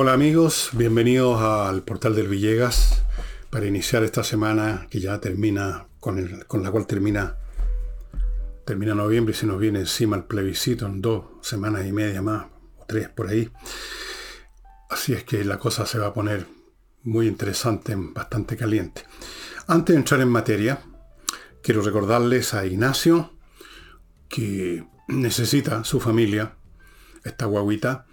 Hola amigos, bienvenidos al portal del Villegas para iniciar esta semana que ya termina, con, el, con la cual termina, termina noviembre y se nos viene encima el plebiscito en dos semanas y media más, o tres por ahí. Así es que la cosa se va a poner muy interesante, bastante caliente. Antes de entrar en materia, quiero recordarles a Ignacio que necesita su familia, esta guaguita,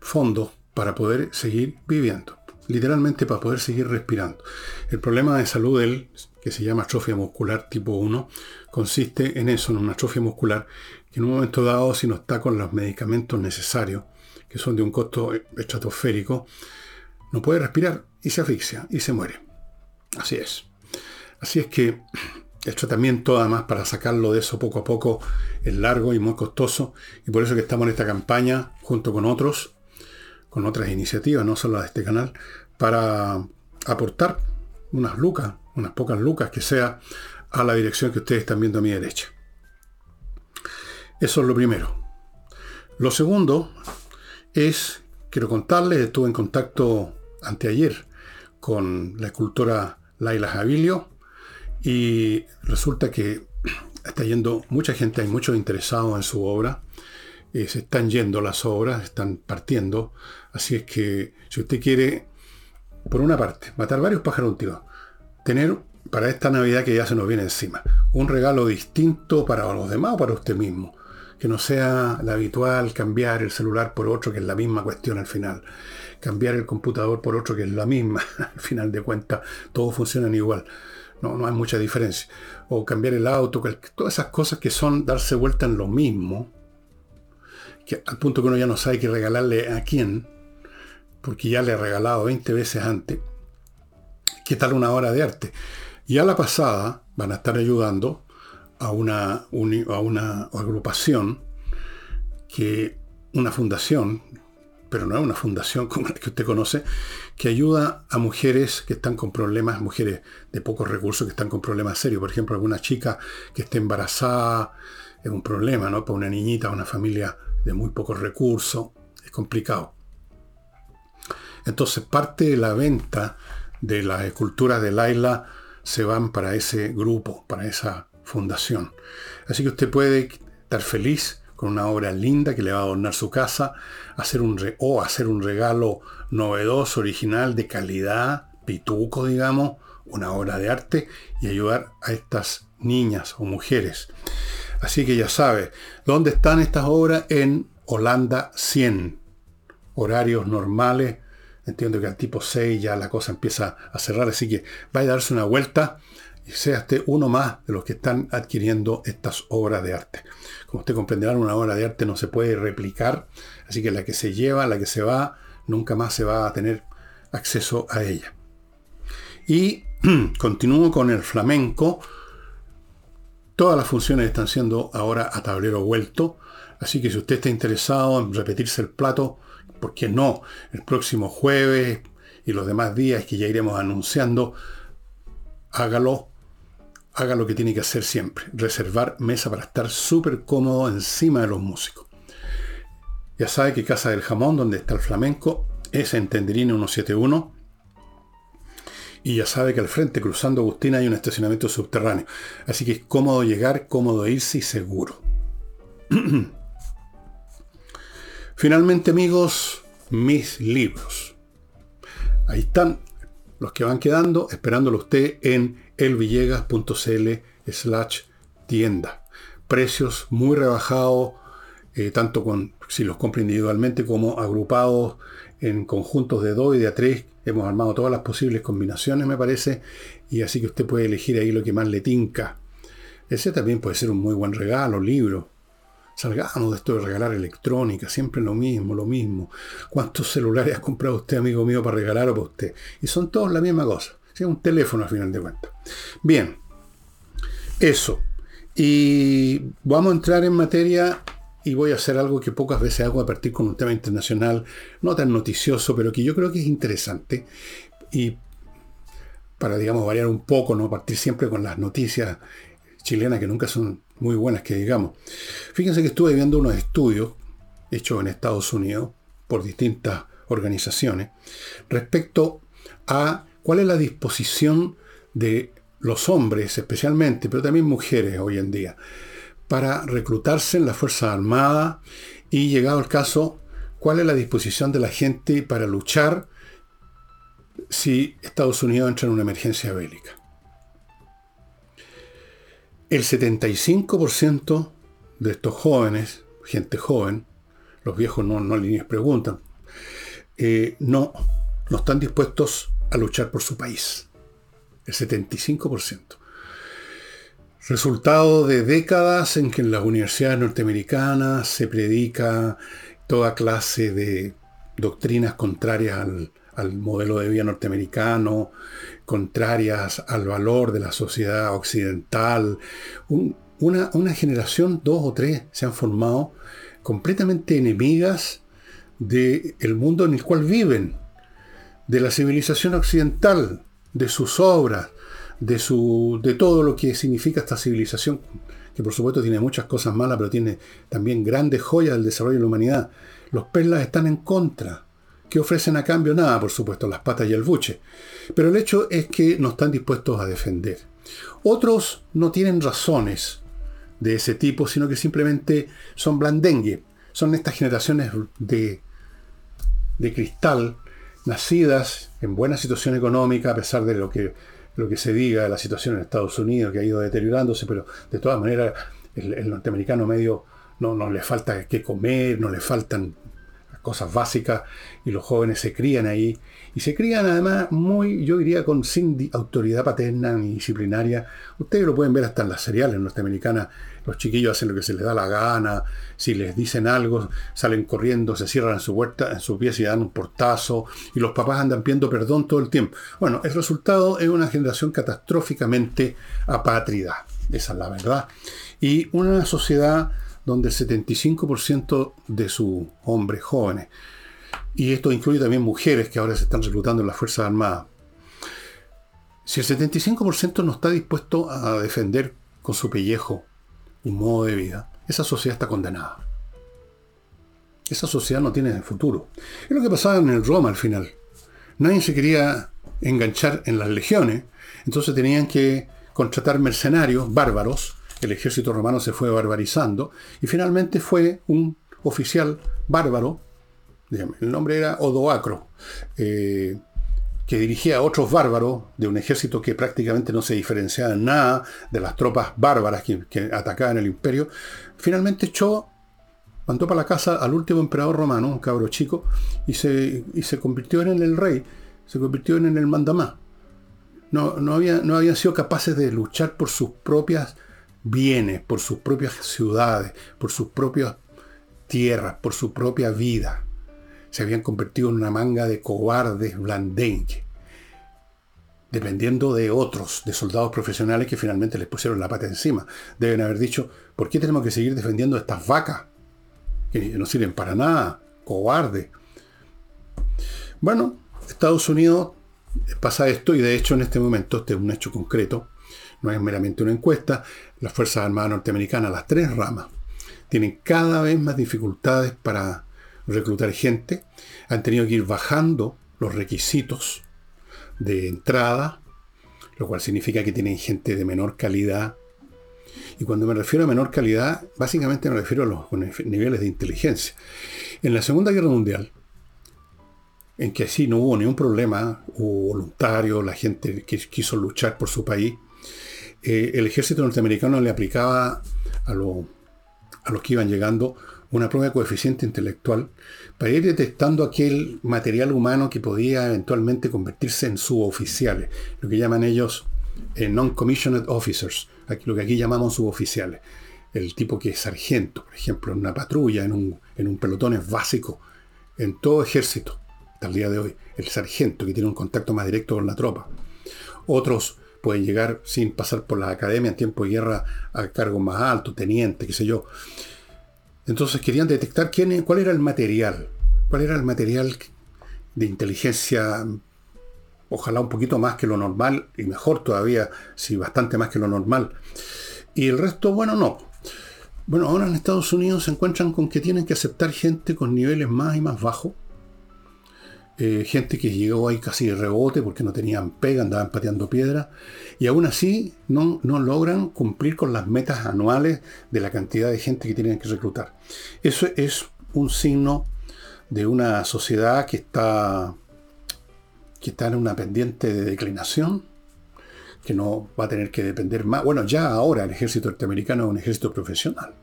fondos para poder seguir viviendo. Literalmente para poder seguir respirando. El problema de salud de él, que se llama atrofia muscular tipo 1, consiste en eso, en una atrofia muscular, que en un momento dado, si no está con los medicamentos necesarios, que son de un costo estratosférico, no puede respirar y se asfixia y se muere. Así es. Así es que el tratamiento, además, para sacarlo de eso poco a poco, es largo y muy costoso. Y por eso que estamos en esta campaña, junto con otros, con otras iniciativas, no solo de este canal, para aportar unas lucas, unas pocas lucas que sea a la dirección que ustedes están viendo a mi derecha. Eso es lo primero. Lo segundo es, quiero contarles, estuve en contacto anteayer con la escultora Laila Javilio y resulta que está yendo mucha gente, hay muchos interesados en su obra, eh, se están yendo las obras, están partiendo, así es que si usted quiere, por una parte, matar varios pájaros un tiro, tener para esta Navidad que ya se nos viene encima, un regalo distinto para los demás o para usted mismo, que no sea la habitual cambiar el celular por otro, que es la misma cuestión al final, cambiar el computador por otro, que es la misma, al final de cuentas, todos funcionan igual. No, no hay mucha diferencia. O cambiar el auto, todas esas cosas que son darse vuelta en lo mismo, que al punto que uno ya no sabe qué regalarle a quién, porque ya le he regalado 20 veces antes. ¿Qué tal una hora de arte? Y a la pasada van a estar ayudando a una, a una agrupación que una fundación pero no es una fundación como la que usted conoce, que ayuda a mujeres que están con problemas, mujeres de pocos recursos que están con problemas serios. Por ejemplo, alguna chica que esté embarazada es un problema, ¿no? Para una niñita, una familia de muy pocos recursos, es complicado. Entonces, parte de la venta de las esculturas de Laila se van para ese grupo, para esa fundación. Así que usted puede estar feliz con una obra linda que le va a adornar su casa, hacer un o hacer un regalo novedoso, original, de calidad, pituco, digamos, una obra de arte y ayudar a estas niñas o mujeres. Así que ya sabe, ¿dónde están estas obras? En Holanda 100. Horarios normales. Entiendo que al tipo 6 ya la cosa empieza a cerrar, así que vaya a darse una vuelta y sea este uno más de los que están adquiriendo estas obras de arte. Como usted comprenderá, una obra de arte no se puede replicar, así que la que se lleva, la que se va, nunca más se va a tener acceso a ella. Y continúo con el flamenco. Todas las funciones están siendo ahora a tablero vuelto, así que si usted está interesado en repetirse el plato, ¿por qué no? El próximo jueves y los demás días que ya iremos anunciando, hágalo haga lo que tiene que hacer siempre, reservar mesa para estar súper cómodo encima de los músicos. Ya sabe que Casa del Jamón, donde está el flamenco, es en Tenderine 171. Y ya sabe que al frente, cruzando Agustina, hay un estacionamiento subterráneo. Así que es cómodo llegar, cómodo irse y seguro. Finalmente, amigos, mis libros. Ahí están los que van quedando, esperándolo usted en elvillegas.cl slash tienda. Precios muy rebajados, eh, tanto con si los compra individualmente como agrupados en conjuntos de dos y de a tres. Hemos armado todas las posibles combinaciones, me parece, y así que usted puede elegir ahí lo que más le tinca. Ese también puede ser un muy buen regalo, libro. Salgamos de esto de regalar electrónica, siempre lo mismo, lo mismo. ¿Cuántos celulares ha comprado usted, amigo mío, para regalar o para usted? Y son todos la misma cosa un teléfono al final de cuentas. Bien, eso. Y vamos a entrar en materia y voy a hacer algo que pocas veces hago a partir con un tema internacional, no tan noticioso, pero que yo creo que es interesante. Y para, digamos, variar un poco, no partir siempre con las noticias chilenas que nunca son muy buenas, que digamos. Fíjense que estuve viendo unos estudios hechos en Estados Unidos por distintas organizaciones respecto a cuál es la disposición de los hombres especialmente, pero también mujeres hoy en día, para reclutarse en las Fuerzas Armadas y llegado el caso, cuál es la disposición de la gente para luchar si Estados Unidos entra en una emergencia bélica. El 75% de estos jóvenes, gente joven, los viejos no, no les preguntan, eh, no, no están dispuestos a luchar por su país. El 75%. Resultado de décadas en que en las universidades norteamericanas se predica toda clase de doctrinas contrarias al, al modelo de vida norteamericano, contrarias al valor de la sociedad occidental. una, una, generación, dos o tres, se han formado completamente enemigas del mundo en el cual viven, de la civilización occidental, de sus obras, de, su, de todo lo que significa esta civilización, que por supuesto tiene muchas cosas malas, pero tiene también grandes joyas del desarrollo de la humanidad. Los perlas están en contra que ofrecen a cambio nada, por supuesto, las patas y el buche. Pero el hecho es que no están dispuestos a defender. Otros no tienen razones de ese tipo, sino que simplemente son blandengue. Son estas generaciones de, de cristal, nacidas en buena situación económica, a pesar de lo que, lo que se diga de la situación en Estados Unidos, que ha ido deteriorándose, pero de todas maneras el, norteamericano medio no, no le falta qué comer, no le faltan cosas básicas y los jóvenes se crían ahí. Y se crían además muy, yo diría, con sin autoridad paterna ni disciplinaria. Ustedes lo pueden ver hasta en las seriales norteamericanas. Los chiquillos hacen lo que se les da la gana. Si les dicen algo, salen corriendo, se cierran en su puerta, en sus pies y dan un portazo. Y los papás andan pidiendo perdón todo el tiempo. Bueno, el resultado es una generación catastróficamente apátrida. Esa es la verdad. Y una sociedad donde el 75% de sus hombres jóvenes, y esto incluye también mujeres que ahora se están reclutando en las Fuerzas Armadas, si el 75% no está dispuesto a defender con su pellejo un modo de vida, esa sociedad está condenada. Esa sociedad no tiene futuro. Es lo que pasaba en el Roma al final. Nadie se quería enganchar en las legiones, entonces tenían que contratar mercenarios bárbaros el ejército romano se fue barbarizando y finalmente fue un oficial bárbaro, el nombre era Odoacro, eh, que dirigía a otros bárbaros de un ejército que prácticamente no se diferenciaba en nada de las tropas bárbaras que, atacaban el imperio, finalmente echó, mandó para la casa al último emperador romano, un cabro chico, y se, se convirtió en el rey, se convirtió en el mandamás. No, no, había, no habían sido capaces de luchar por sus propias bienes, por sus propias ciudades, por sus propias tierras, por su propia vida. Se habían convertido en una manga de cobardes blandengues, dependiendo de otros, de soldados profesionales que finalmente les pusieron la pata encima. Deben haber dicho, ¿por qué tenemos que seguir defendiendo estas vacas? Que no sirven para nada, cobardes. Bueno, Estados Unidos pasa esto y de hecho en este momento, este es un hecho concreto, no es meramente una encuesta, las Fuerzas Armadas norteamericanas, las tres ramas, tienen cada vez más dificultades para reclutar gente, han tenido que ir bajando los requisitos de entrada, lo cual significa que tienen gente de menor calidad. Y cuando me refiero a menor calidad, básicamente me refiero a los niveles de inteligencia. En la Segunda Guerra Mundial, en que así no hubo ningún problema, hubo voluntarios, la gente que quiso luchar por su país, eh, el ejército norteamericano le aplicaba a, a los que iban llegando una prueba de coeficiente intelectual para ir detectando aquel material humano que podía eventualmente convertirse en suboficiales, lo que llaman ellos eh, non-commissioned officers, lo que aquí llamamos suboficiales. El tipo que es sargento, por ejemplo, en una patrulla, en un, en un pelotón es básico en todo ejército, hasta el día de hoy. El sargento que tiene un contacto más directo con la tropa. Otros pueden llegar sin pasar por la academia en tiempo de guerra a cargos más altos, teniente, qué sé yo. Entonces querían detectar quién, cuál era el material, cuál era el material de inteligencia, ojalá un poquito más que lo normal, y mejor todavía, si bastante más que lo normal. Y el resto, bueno, no. Bueno, ahora en Estados Unidos se encuentran con que tienen que aceptar gente con niveles más y más bajos, eh, gente que llegó ahí casi de rebote porque no tenían pega, andaban pateando piedra, y aún así no, no logran cumplir con las metas anuales de la cantidad de gente que tienen que reclutar. Eso es un signo de una sociedad que está, que está en una pendiente de declinación, que no va a tener que depender más. Bueno, ya ahora el ejército norteamericano es un ejército profesional.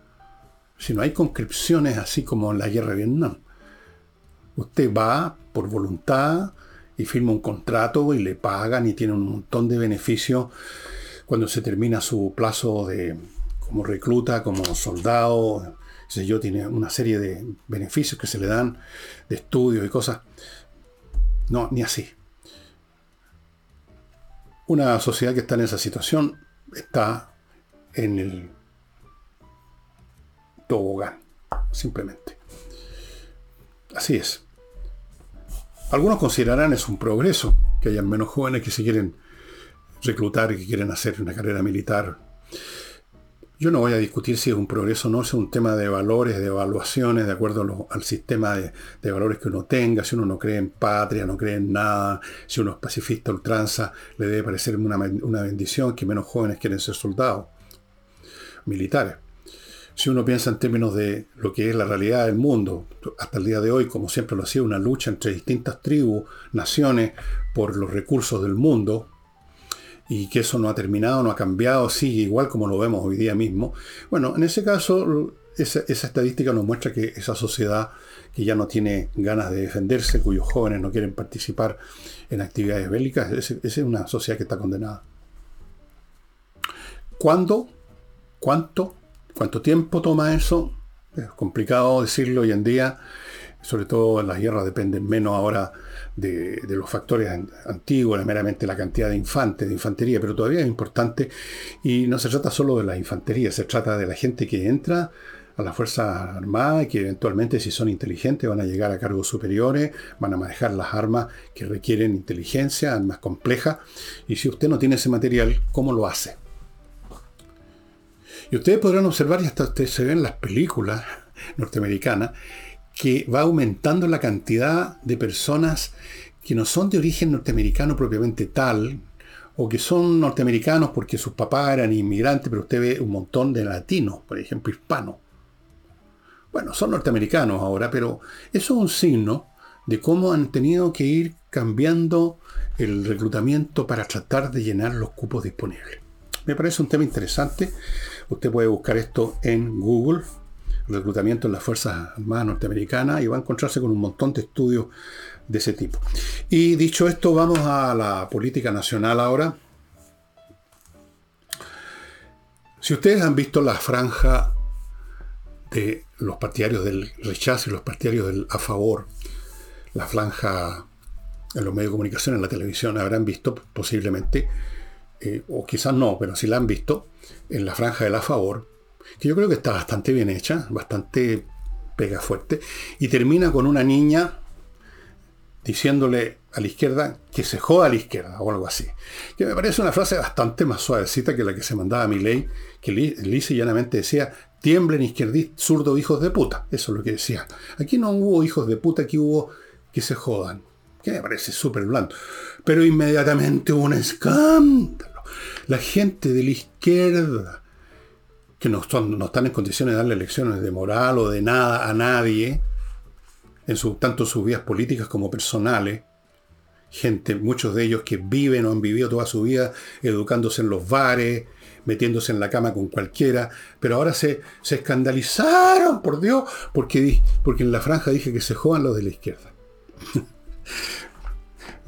Si no hay conscripciones así como en la guerra de Vietnam. Usted va por voluntad y firma un contrato y le pagan y tiene un montón de beneficios cuando se termina su plazo de como recluta, como soldado, yo, tiene una serie de beneficios que se le dan de estudios y cosas. No, ni así. Una sociedad que está en esa situación está en el tobogán, simplemente. Así es. Algunos considerarán es un progreso que hayan menos jóvenes que se quieren reclutar y que quieren hacer una carrera militar. Yo no voy a discutir si es un progreso o no, es un tema de valores, de evaluaciones, de acuerdo al sistema de, valores que uno tenga, si uno no cree en patria, no cree en nada, si uno es pacifista, ultranza, le debe parecer una, una bendición que menos jóvenes quieren ser soldados, militares. Si uno piensa en términos de lo que es la realidad del mundo, hasta el día de hoy, como siempre lo ha sido, una lucha entre distintas tribus, naciones, por los recursos del mundo, y que eso no ha terminado, no ha cambiado, sigue igual como lo vemos hoy día mismo. Bueno, en ese caso, esa, estadística nos muestra que esa sociedad que ya no tiene ganas de defenderse, cuyos jóvenes no quieren participar en actividades bélicas, esa es una sociedad que está condenada. ¿Cuándo? ¿Cuánto? ¿Cuánto tiempo toma eso? Es complicado decirlo hoy en día sobre todo en las guerras dependen menos ahora de, los factores antiguos, meramente la cantidad de infantes, de infantería, pero todavía es importante y no se trata solo de la infantería, se trata de la gente que entra a las Fuerzas Armadas y que eventualmente si son inteligentes van a llegar a cargos superiores, van a manejar las armas que requieren inteligencia, armas complejas, y si usted no tiene ese material, ¿cómo lo hace? Y ustedes podrán observar, y hasta ustedes se ven las películas norteamericanas, que va aumentando la cantidad de personas que no son de origen norteamericano propiamente tal, o que son norteamericanos porque sus papás eran inmigrantes, pero usted ve un montón de latinos, por ejemplo, hispanos. Bueno, son norteamericanos ahora, pero eso es un signo de cómo han tenido que ir cambiando el reclutamiento para tratar de llenar los cupos disponibles. Me parece un tema interesante. Usted puede buscar esto en Google, reclutamiento en las Fuerzas Armadas norteamericanas y va a encontrarse con un montón de estudios de ese tipo. Y dicho esto, vamos a la política nacional ahora. Si ustedes han visto la franja de los partidarios del rechazo y los partidarios del a favor, la franja en los medios de comunicación, en la televisión, habrán visto posiblemente, eh, o quizás no, pero si la han visto, en la franja del a favor, que yo creo que está bastante bien hecha, bastante pega fuerte, y termina con una niña diciéndole a la izquierda que se joda a la izquierda o algo así. Que me parece una frase bastante más suavecita que la que se mandaba a mi ley, que lisa llanamente decía, tiemblen izquierdistas, zurdo hijos de puta. Eso es lo que decía. Aquí no hubo hijos de puta, aquí hubo que se jodan. Me parece súper blando. Pero inmediatamente hubo un escándalo. La gente de la izquierda que no, están en condiciones de darle lecciones de moral o de nada a nadie, en su, tanto sus vidas políticas como personales, gente, muchos de ellos que viven o han vivido toda su vida educándose en los bares, metiéndose en la cama con cualquiera, pero ahora se, escandalizaron, por Dios, porque en la franja dije que se jodan los de la izquierda.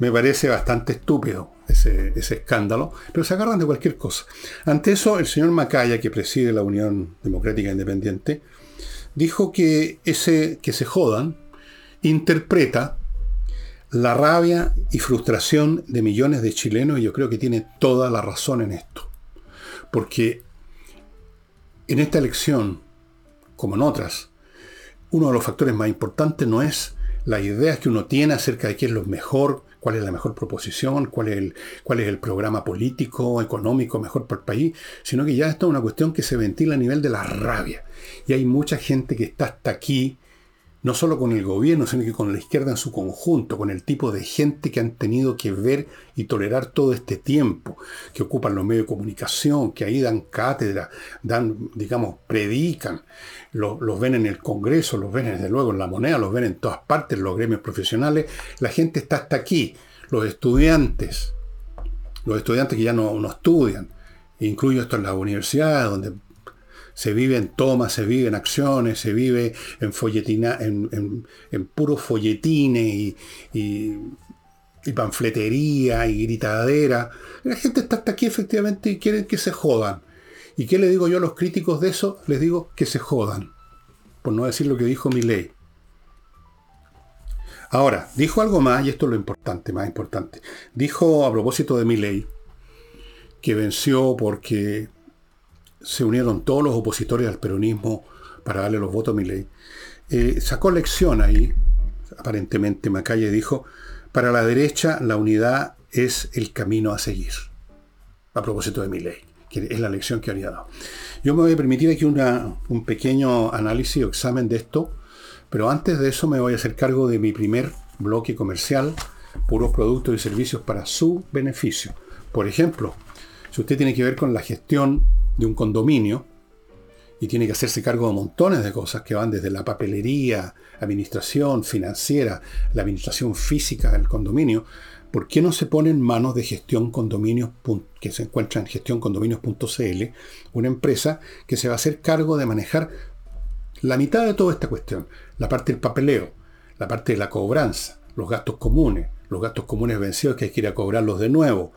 Me parece bastante estúpido ese, escándalo, pero se agarran de cualquier cosa. Ante eso, el señor Macaya, que preside la Unión Democrática Independiente, dijo que ese que se jodan interpreta la rabia y frustración de millones de chilenos y yo creo que tiene toda la razón en esto. Porque en esta elección, como en otras, uno de los factores más importantes no es las ideas que uno tiene acerca de qué es lo mejor, cuál es la mejor proposición, cuál es el, cuál es el programa político, económico mejor para el país, sino que ya esto es una cuestión que se ventila a nivel de la rabia. Y hay mucha gente que está hasta aquí no solo con el gobierno, sino que con la izquierda en su conjunto, con el tipo de gente que han tenido que ver y tolerar todo este tiempo, que ocupan los medios de comunicación, que ahí dan cátedra, dan, digamos, predican, los ven en el Congreso, los ven desde luego en la moneda, los ven en todas partes, los gremios profesionales, la gente está hasta aquí, los estudiantes, los estudiantes que ya no, no estudian, incluyo esto en las universidades, donde se vive en tomas, se vive en acciones, se vive en folletina, en, en, puro folletines y, panfletería y gritadera. La gente está hasta aquí efectivamente y quieren que se jodan. ¿Y qué le digo yo a los críticos de eso? Les digo que se jodan. Por no decir lo que dijo mi ley. Ahora, dijo algo más, y esto es lo importante, más importante. Dijo a propósito de mi ley, que venció porque se unieron todos los opositores al peronismo para darle los votos a Milei, eh, sacó lección ahí, aparentemente Macalle dijo, para la derecha la unidad es el camino a seguir, a propósito de Milei, que es la lección que habría dado. Yo me voy a permitir aquí un pequeño análisis o examen de esto, pero antes de eso me voy a hacer cargo de mi primer bloque comercial, puros productos y servicios para su beneficio. Por ejemplo, si usted tiene que ver con la gestión de un condominio y tiene que hacerse cargo de montones de cosas que van desde la papelería, administración financiera, la administración física del condominio, ¿por qué no se pone en manos de gestión condominios que se encuentra en gestioncondominios.cl, una empresa que se va a hacer cargo de manejar la mitad de toda esta cuestión, la parte del papeleo, la parte de la cobranza, los gastos comunes, los gastos comunes vencidos que hay que ir a cobrarlos de nuevo,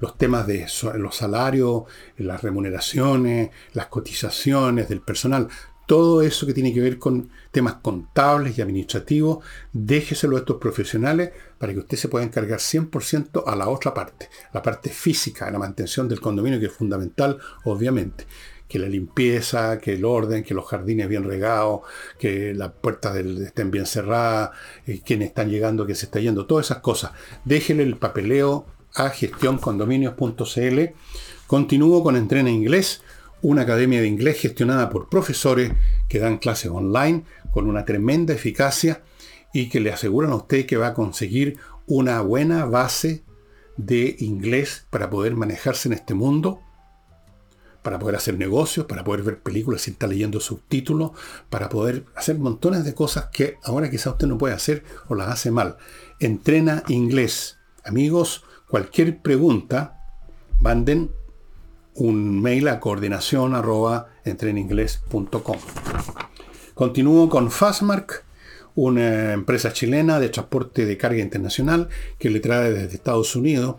los temas de los salarios, las remuneraciones, las cotizaciones del personal, todo eso que tiene que ver con temas contables y administrativos, déjeselo a estos profesionales para que usted se pueda encargar 100% a la otra parte, la parte física, la mantención del condominio, que es fundamental, obviamente que la limpieza, que el orden, que los jardines bien regados, que las puertas estén bien cerradas, eh, quienes están llegando, que se está yendo, todas esas cosas. Déjele el papeleo a gestioncondominios.cl. Continúo con Entrena Inglés, una academia de inglés gestionada por profesores que dan clases online con una tremenda eficacia y que le aseguran a usted que va a conseguir una buena base de inglés para poder manejarse en este mundo para poder hacer negocios, para poder ver películas sin estar leyendo subtítulos, para poder hacer montones de cosas que ahora quizá usted no puede hacer o las hace mal. Entrena inglés. Amigos, cualquier pregunta, manden un mail a coordinación arroba Continúo con Fastmark, una empresa chilena de transporte de carga internacional que le trae desde Estados Unidos,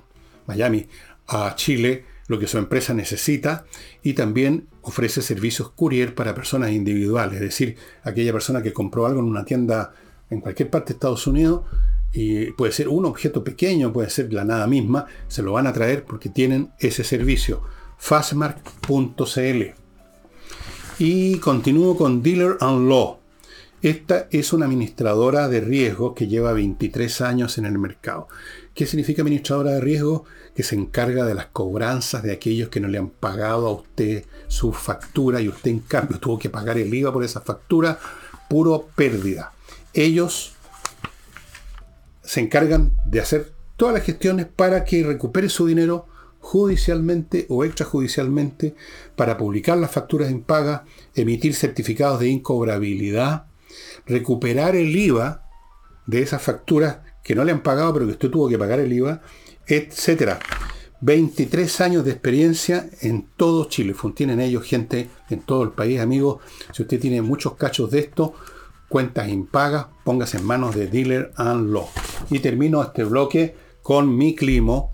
Miami, a Chile lo que su empresa necesita y también ofrece servicios courier para personas individuales, es decir, aquella persona que compró algo en una tienda en cualquier parte de Estados Unidos y puede ser un objeto pequeño, puede ser la nada misma, se lo van a traer porque tienen ese servicio. Fastmark.cl y continúo con Dealer and Law. Esta es una administradora de riesgos que lleva 23 años en el mercado. ¿Qué significa administradora de riesgos? Que se encarga de las cobranzas de aquellos que no le han pagado a usted su factura y usted en cambio tuvo que pagar el IVA por esa factura, puro pérdida. Ellos se encargan de hacer todas las gestiones para que recupere su dinero judicialmente o extrajudicialmente para publicar las facturas en paga, emitir certificados de incobrabilidad, recuperar el IVA de esas facturas que no le han pagado, pero que usted tuvo que pagar el IVA, etcétera. 23 años de experiencia en todo Chile. Tienen ellos gente en todo el país, amigos. Si usted tiene muchos cachos de esto, cuentas impagas, póngase en manos de Dealer and Law. Y termino este bloque con mi climo,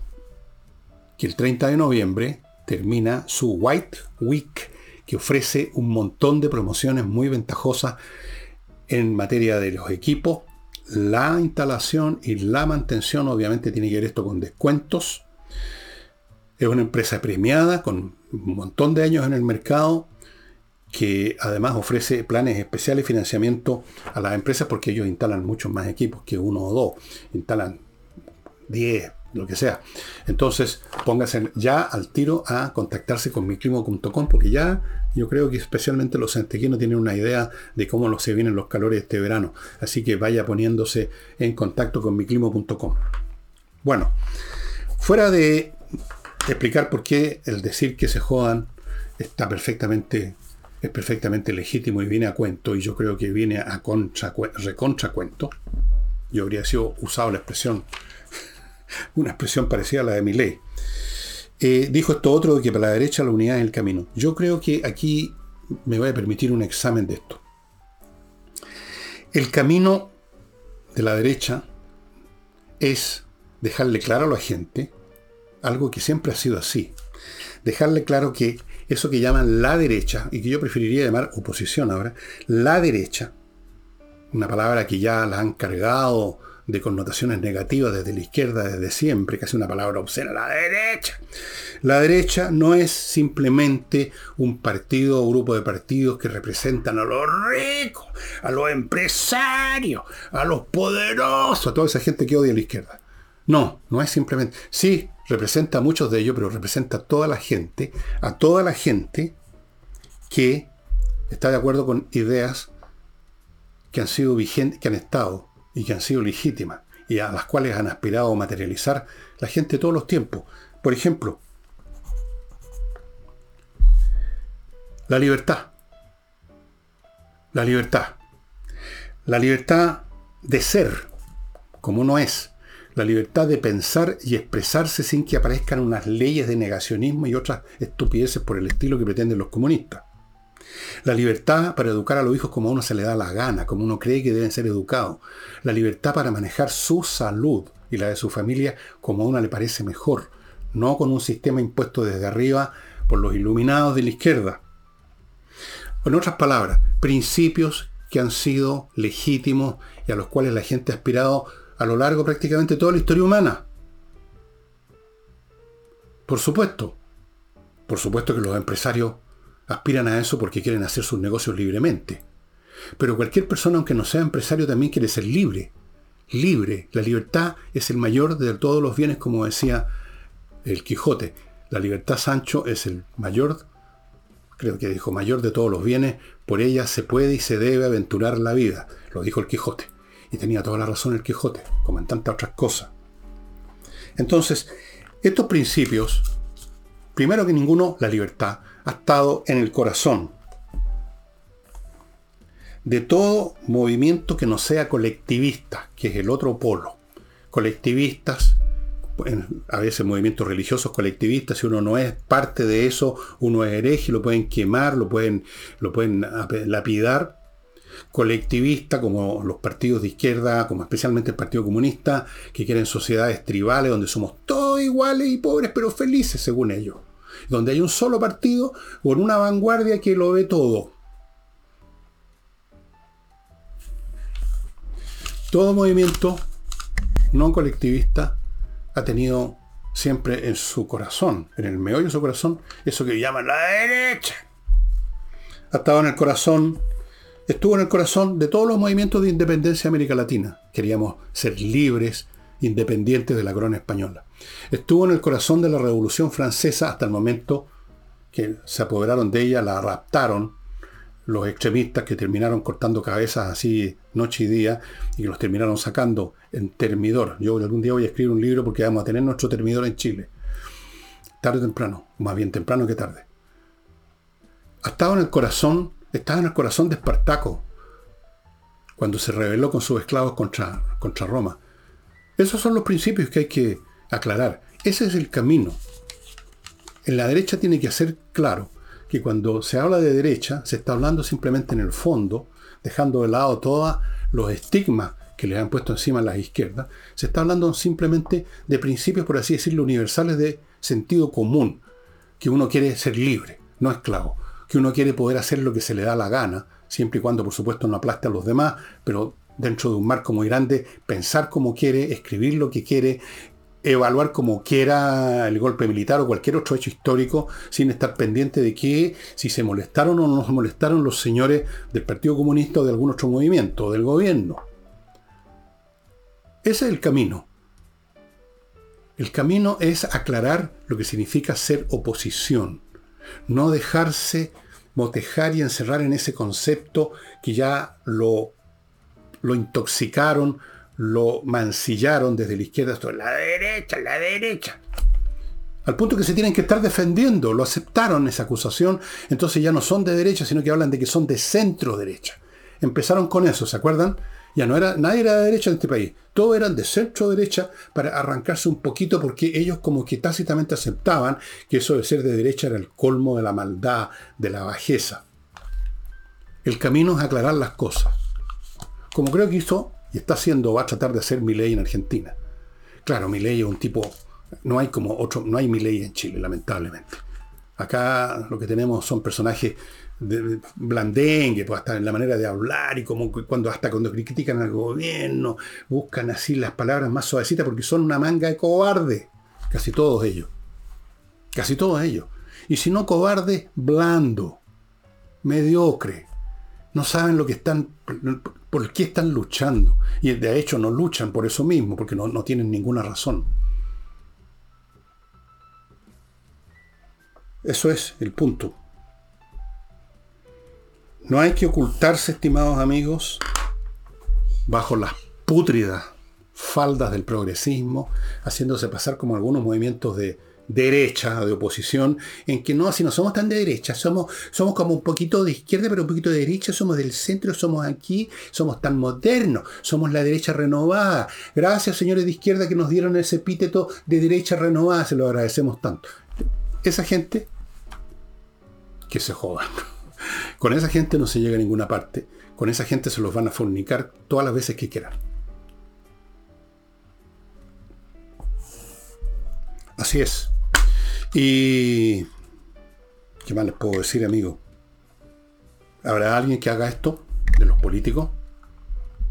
que el 30 de noviembre termina su White Week, que ofrece un montón de promociones muy ventajosas en materia de los equipos, la instalación y la mantención. Obviamente tiene que ver esto con descuentos. Es una empresa premiada con un montón de años en el mercado que además ofrece planes especiales financiamiento a las empresas porque ellos instalan muchos más equipos que uno o dos. Instalan 10, lo que sea. Entonces, póngase ya al tiro a contactarse con miclimo.com porque ya yo creo que especialmente los santequinos tienen una idea de cómo se vienen los calores este verano. Así que vaya poniéndose en contacto con miclimo.com. Bueno, fuera de explicar por qué el decir que se jodan está perfectamente es perfectamente legítimo y viene a cuento, y yo creo que viene a contra, recontra cuento. Yo habría sido usado la expresión, una expresión parecida a la de mi ley. Eh, dijo esto otro que para la derecha la unidad es el camino. Yo creo que aquí me voy a permitir un examen de esto. El camino de la derecha es dejarle claro a la gente algo que siempre ha sido así. Dejarle claro que eso que llaman la derecha, y que yo preferiría llamar oposición ahora, la derecha, una palabra que ya la han cargado de connotaciones negativas desde la izquierda, desde siempre, casi una palabra obscena, la derecha. La derecha no es simplemente un partido o grupo de partidos que representan a los ricos, a los empresarios, a los poderosos, a toda esa gente que odia a la izquierda. No, no es simplemente. Sí, representa a muchos de ellos, pero representa a toda la gente, a toda la gente que está de acuerdo con ideas que han sido vigentes, que han estado y que han sido legítimas y a las cuales han aspirado a materializar la gente todos los tiempos. Por ejemplo, la libertad. La libertad. La libertad de ser como uno es la libertad de pensar y expresarse sin que aparezcan unas leyes de negacionismo y otras estupideces por el estilo que pretenden los comunistas. La libertad para educar a los hijos como a uno se le da la gana, como uno cree que deben ser educados. La libertad para manejar su salud y la de su familia como a uno le parece mejor, no con un sistema impuesto desde arriba por los iluminados de la izquierda. En otras palabras, principios que han sido legítimos y a los cuales la gente ha aspirado a lo largo prácticamente toda la historia humana. Por supuesto, por supuesto que los empresarios aspiran a eso porque quieren hacer sus negocios libremente. Pero cualquier persona, aunque no sea empresario, también quiere ser libre. Libre. La libertad es el mayor de todos los bienes, como decía el Quijote. La libertad, Sancho, es el mayor, creo que dijo, mayor de todos los bienes. Por ella se puede y se debe aventurar la vida. Lo dijo el Quijote. Y tenía toda la razón el Quijote, como en tantas otras cosas. Entonces, estos principios, primero que ninguno, la libertad, ha estado en el corazón de todo movimiento que no sea colectivista, que es el otro polo. Colectivistas, a veces movimientos religiosos colectivistas, si uno no es parte de eso, uno es hereje, lo pueden quemar, lo pueden, lo pueden lapidar colectivista, como los partidos de izquierda, como especialmente el Partido Comunista, que quieren sociedades tribales donde somos todos iguales y pobres, pero felices, según ellos. Donde hay un solo partido con una vanguardia que lo ve todo. Todo movimiento no colectivista ha tenido siempre en su corazón, en el meollo de su corazón, eso que llaman la derecha. Ha estado en el corazón estuvo en el corazón de todos los movimientos de independencia de América Latina. Queríamos ser libres, independientes de la corona española. Estuvo en el corazón de la Revolución Francesa hasta el momento que se apoderaron de ella, la raptaron los extremistas que terminaron cortando cabezas así noche y día y que los terminaron sacando en termidor. Yo algún día voy a escribir un libro porque vamos a tener nuestro termidor en Chile. Tarde o temprano, más bien temprano que tarde. Ha estado en el corazón estaba en el corazón de Espartaco, cuando se rebeló con sus esclavos contra, contra Roma. Esos son los principios que hay que aclarar. Ese es el camino. En la derecha tiene que hacer claro que cuando se habla de derecha, se está hablando simplemente en el fondo, dejando de lado todos los estigmas que le han puesto encima a las izquierdas, se está hablando simplemente de principios, por así decirlo, universales de sentido común, que uno quiere ser libre, no esclavo que uno quiere poder hacer lo que se le da la gana, siempre y cuando por supuesto no aplaste a los demás, pero dentro de un marco muy grande, pensar como quiere, escribir lo que quiere, evaluar como quiera el golpe militar o cualquier otro hecho histórico sin estar pendiente de que si se molestaron o no se molestaron los señores del Partido Comunista o de algún otro movimiento, del gobierno. Ese es el camino. El camino es aclarar lo que significa ser oposición, no dejarse motejar y encerrar en ese concepto que ya lo, lo intoxicaron, lo mancillaron desde la izquierda hasta la derecha, la derecha. Al punto que se tienen que estar defendiendo, lo aceptaron esa acusación, entonces ya no son de derecha, sino que hablan de que son de centro derecha. Empezaron con eso, ¿se acuerdan? Ya no era, nadie era de derecha en este país. Todos eran de centro derecha para arrancarse un poquito porque ellos como que tácitamente aceptaban que eso de ser de derecha era el colmo de la maldad, de la bajeza. El camino es aclarar las cosas. Como creo que hizo y está haciendo, va a tratar de hacer mi ley en Argentina. Claro, mi ley es un tipo, no hay como otro, no hay mi ley en Chile, lamentablemente. Acá lo que tenemos son personajes de blandengue, pues hasta en la manera de hablar y como cuando hasta cuando critican al gobierno, buscan así las palabras más suavecitas porque son una manga de cobarde. Casi todos ellos. Casi todos ellos. Y si no cobarde, blando, mediocre. No saben lo que están, por qué están luchando. Y de hecho no luchan por eso mismo, porque no, no tienen ninguna razón. Eso es el punto. No hay que ocultarse, estimados amigos, bajo las pútridas faldas del progresismo, haciéndose pasar como algunos movimientos de derecha, de oposición, en que no, así no somos tan de derecha, somos, somos como un poquito de izquierda, pero un poquito de derecha, somos del centro, somos aquí, somos tan modernos, somos la derecha renovada. Gracias, señores de izquierda, que nos dieron ese epíteto de derecha renovada, se lo agradecemos tanto. Esa gente, que se jodan. Con esa gente no se llega a ninguna parte. Con esa gente se los van a fornicar todas las veces que quieran. Así es. Y... ¿Qué más les puedo decir, amigo? ¿Habrá alguien que haga esto de los políticos?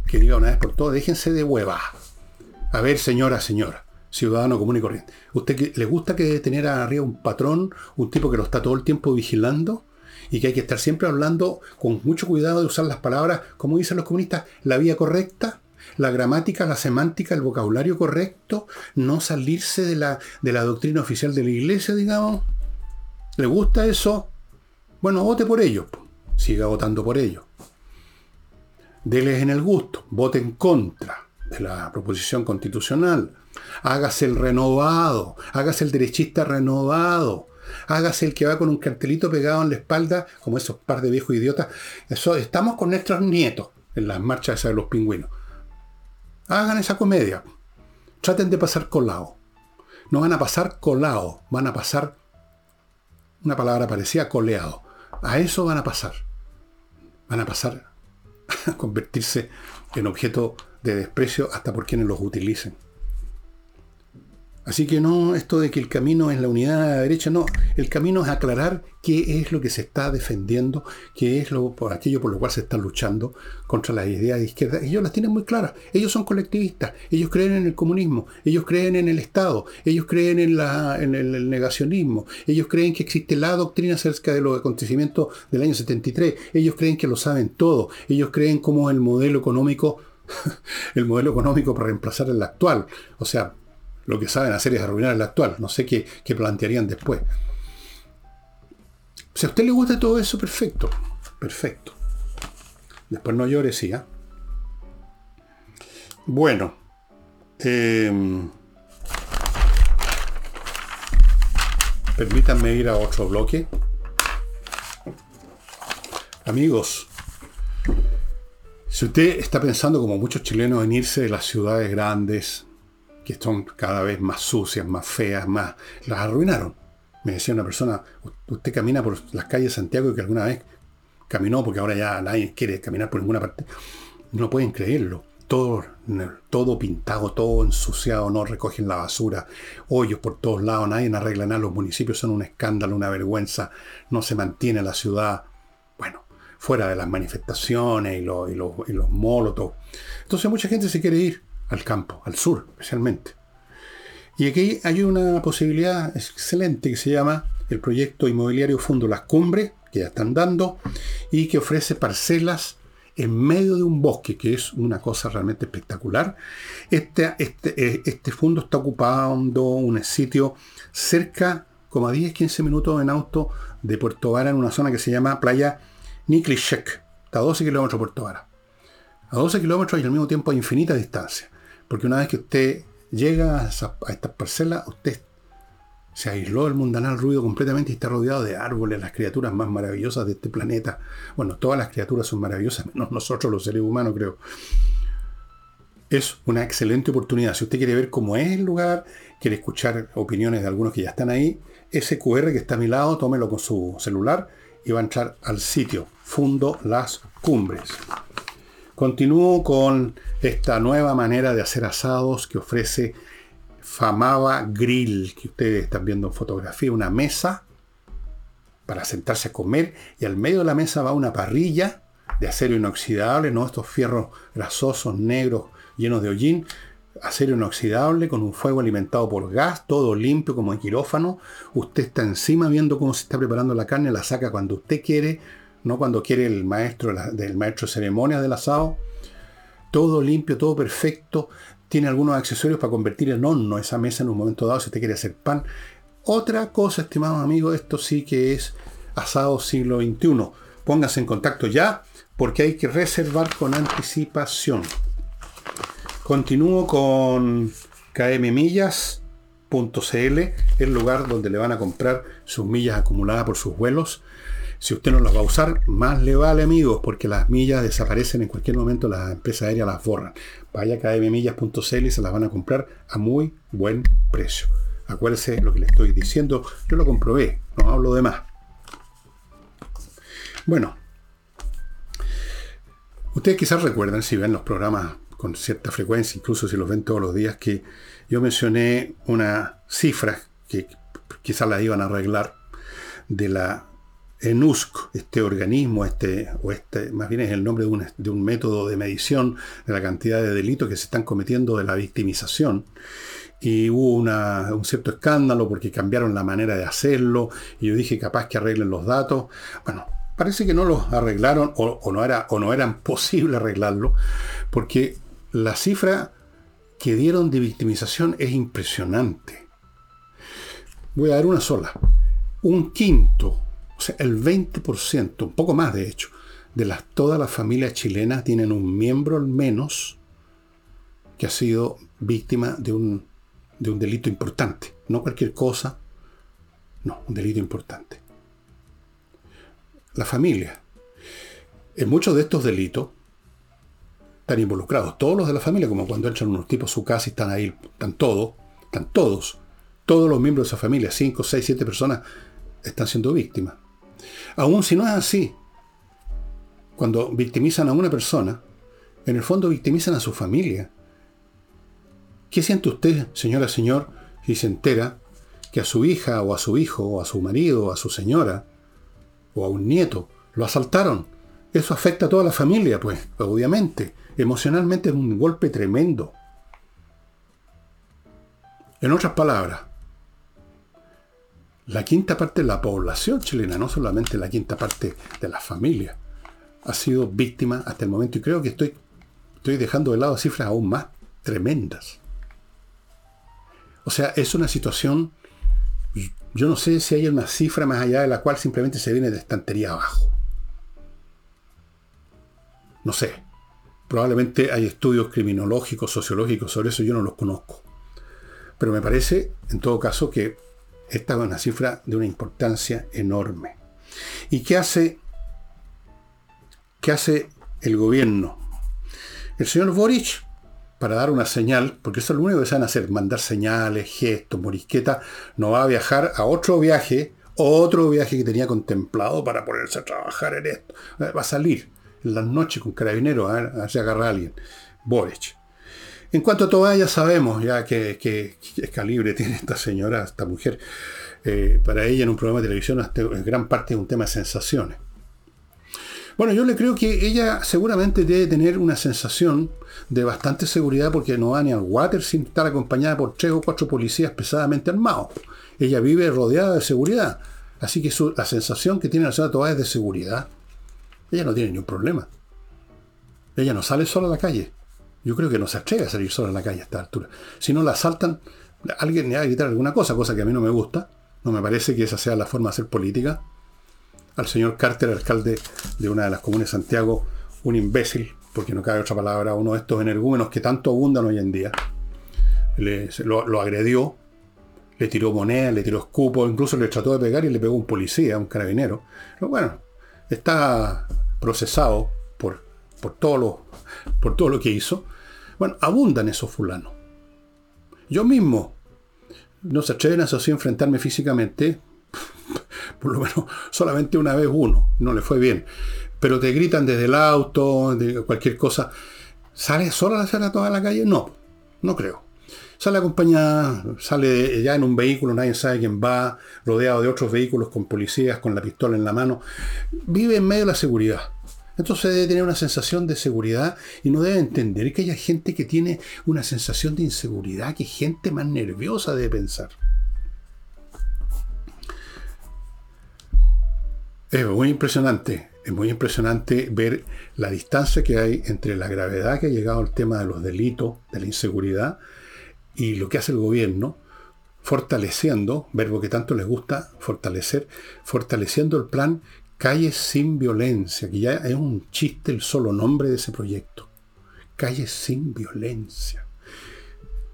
Que diga una vez por todas, déjense de hueva. A ver, señora, señora, ciudadano común y corriente. ¿Usted le gusta que tener arriba un patrón, un tipo que lo está todo el tiempo vigilando? Y que hay que estar siempre hablando con mucho cuidado de usar las palabras, como dicen los comunistas, la vía correcta, la gramática, la semántica, el vocabulario correcto, no salirse de la, de la doctrina oficial de la iglesia, digamos. ¿Le gusta eso? Bueno, vote por ello. Siga votando por ello. Deles en el gusto. Vote en contra de la proposición constitucional. Hágase el renovado. Hágase el derechista renovado. Hágase el que va con un cartelito pegado en la espalda, como esos par de viejos idiotas. Eso, estamos con nuestros nietos en las marchas de los pingüinos. Hagan esa comedia. Traten de pasar colado. No van a pasar colado, van a pasar, una palabra parecida, coleado. A eso van a pasar. Van a pasar a convertirse en objeto de desprecio hasta por quienes los utilicen. Así que no, esto de que el camino es la unidad de la derecha, no, el camino es aclarar qué es lo que se está defendiendo, qué es lo, por aquello por lo cual se está luchando contra las ideas de izquierda. Ellos las tienen muy claras, ellos son colectivistas, ellos creen en el comunismo, ellos creen en el Estado, ellos creen en, el negacionismo, ellos creen que existe la doctrina acerca de los acontecimientos del año 73, ellos creen que lo saben todo, ellos creen como el modelo económico el modelo económico para reemplazar el actual. O sea, lo que saben hacer es arruinar el actual. No sé qué, plantearían después. Si a usted le gusta todo eso, perfecto. Perfecto. Después no llore, sí. ¿ah? Bueno. Em, permítanme ir a otro bloque. Amigos, si usted está pensando, como muchos chilenos, en irse de las ciudades grandes, que son cada vez más sucias, más feas, más... Las arruinaron. Me decía una persona, usted camina por las calles de Santiago y que alguna vez caminó, porque ahora ya nadie quiere caminar por ninguna parte. No pueden creerlo. Todo, todo pintado, todo ensuciado, no recogen la basura, hoyos por todos lados, nadie arregla nada, los municipios son un escándalo, una vergüenza, no se mantiene la ciudad, bueno, fuera de las manifestaciones y los, y los, y los molotos. Entonces mucha gente se quiere ir al campo, al sur especialmente. Y aquí hay una posibilidad excelente que se llama el proyecto inmobiliario Fundo Las Cumbres, que ya están dando, y que ofrece parcelas en medio de un bosque, que es una cosa realmente espectacular. Este, este, eh, este fondo está ocupando un sitio cerca, como a 10, 15 minutos en auto de Puerto Vara, en una zona que se llama Playa Niklishek. Está a 12 kilómetros de Puerto Vara. A 12 kilómetros y al mismo tiempo a infinita distancia. Porque una vez que usted llega a, a estas parcelas, usted se aisló el mundanal ruido completamente y está rodeado de árboles, las criaturas más maravillosas de este planeta. Bueno, todas las criaturas son maravillosas, menos nosotros los seres humanos, creo. Es una excelente oportunidad. Si usted quiere ver cómo es el lugar, quiere escuchar opiniones de algunos que ya están ahí, ese QR que está a mi lado, tómelo con su celular y va a entrar al sitio Fundo Las Cumbres. Continúo con esta nueva manera de hacer asados que ofrece Famaba Grill, que ustedes están viendo en fotografía, una mesa para sentarse a comer y al medio de la mesa va una parrilla de acero inoxidable, ¿no? Estos fierros grasosos, negros, llenos de hollín, acero inoxidable con un fuego alimentado por gas, todo limpio como en quirófano. Usted está encima viendo cómo se está preparando la carne, la saca cuando usted quiere, no cuando quiere el maestro del maestro ceremonia del asado. Todo limpio, todo perfecto tiene algunos accesorios para convertir en horno esa mesa en un momento dado si usted quiere hacer pan. Otra cosa, estimados amigos, esto sí que es asado siglo XXI. Póngase en contacto ya porque hay que reservar con anticipación. Continúo con kmmillas.cl, el lugar donde le van a comprar sus millas acumuladas por sus vuelos si usted no las va a usar, más le vale, amigos, porque las millas desaparecen en cualquier momento, las empresas aéreas las borran. Vaya a kmmillas.cl y se las van a comprar a muy buen precio. Acuérdese lo que le estoy diciendo, yo lo comprobé, no hablo de más. Bueno, ustedes quizás recuerdan, si ven los programas con cierta frecuencia, incluso si los ven todos los días, que yo mencioné una cifra que quizás la iban a arreglar de la ENUSC, este organismo, este, o este, más bien es el nombre de un, de un método de medición de la cantidad de delitos que se están cometiendo de la victimización. Y hubo un cierto escándalo porque cambiaron la manera de hacerlo. Y yo dije, capaz que arreglen los datos. Bueno, parece que no los arreglaron o, no, era, o no eran posible arreglarlo, porque la cifra que dieron de victimización es impresionante. Voy a dar una sola. Un quinto o sea, el 20%, un poco más de hecho, de todas las familias chilenas tienen un miembro al menos que ha sido víctima de un, de un delito importante. No cualquier cosa, no, un delito importante. La familia. En muchos de estos delitos están involucrados todos los de la familia, como cuando entran unos tipos a su casa y están ahí, están todos, están todos, todos los miembros de esa familia, 5, 6, 7 personas, están siendo víctimas. Aún si no es así, cuando victimizan a una persona, en el fondo victimizan a su familia. ¿Qué siente usted, señora, señor, si se entera que a su hija o a su hijo o a su marido o a su señora o a un nieto lo asaltaron? Eso afecta a toda la familia, pues, obviamente. Emocionalmente es un golpe tremendo. En otras palabras, la quinta parte de la población chilena, no solamente la quinta parte de la familia, ha sido víctima hasta el momento y creo que estoy, estoy dejando de lado cifras aún más tremendas. O sea, es una situación, yo no sé si hay una cifra más allá de la cual simplemente se viene de estantería abajo. No sé. Probablemente hay estudios criminológicos, sociológicos sobre eso, yo no los conozco. Pero me parece, en todo caso, que esta es una cifra de una importancia enorme. ¿Y qué hace, qué hace el gobierno? El señor Boric, para dar una señal, porque eso es lo único que saben hacer, mandar señales, gestos, morisqueta, no va a viajar a otro viaje, otro viaje que tenía contemplado para ponerse a trabajar en esto. Va a salir en las noches con carabineros a ver, si agarra a alguien. Boric. En cuanto a todo ya sabemos ya que, calibre tiene esta señora, esta mujer. Eh, para ella en un programa de televisión en gran parte es un tema de sensaciones. Bueno, yo le creo que ella seguramente debe tener una sensación de bastante seguridad porque no va ni al water sin estar acompañada por tres o cuatro policías pesadamente armados. Ella vive rodeada de seguridad. Así que la sensación que tiene la señora Toa es de seguridad. Ella no tiene ningún problema. Ella no sale sola a la calle. Yo creo que no se atreve a salir sola a la calle a esta altura. Si no la asaltan, alguien le va a gritar alguna cosa, cosa que a mí no me gusta. No me parece que esa sea la forma de hacer política. Al señor Carter, alcalde de una de las comunes de Santiago, un imbécil, porque no cabe otra palabra, uno de estos energúmenos que tanto abundan hoy en día, lo, agredió, le tiró moneda, le tiró escupo, incluso le trató de pegar y le pegó un policía, un carabinero. Pero bueno, está procesado por, por, todo lo, por todo lo que hizo. Bueno, abundan esos fulanos. Yo mismo no se atreven a así enfrentarme físicamente, por lo menos solamente una vez uno, no le fue bien. Pero te gritan desde el auto, de cualquier cosa. ¿Sale sola a hacer a toda la calle? No, no creo. Sale acompañada, sale ya en un vehículo, nadie sabe quién va, rodeado de otros vehículos con policías, con la pistola en la mano. Vive en medio de la seguridad. Entonces debe tener una sensación de seguridad y no debe entender que haya gente que tiene una sensación de inseguridad, que gente más nerviosa debe pensar. Es muy impresionante, es muy impresionante ver la distancia que hay entre la gravedad que ha llegado al tema de los delitos, de la inseguridad, y lo que hace el gobierno, fortaleciendo, verbo que tanto les gusta, fortalecer, fortaleciendo el plan Calles sin violencia, que ya es un chiste el solo nombre de ese proyecto. Calles sin violencia.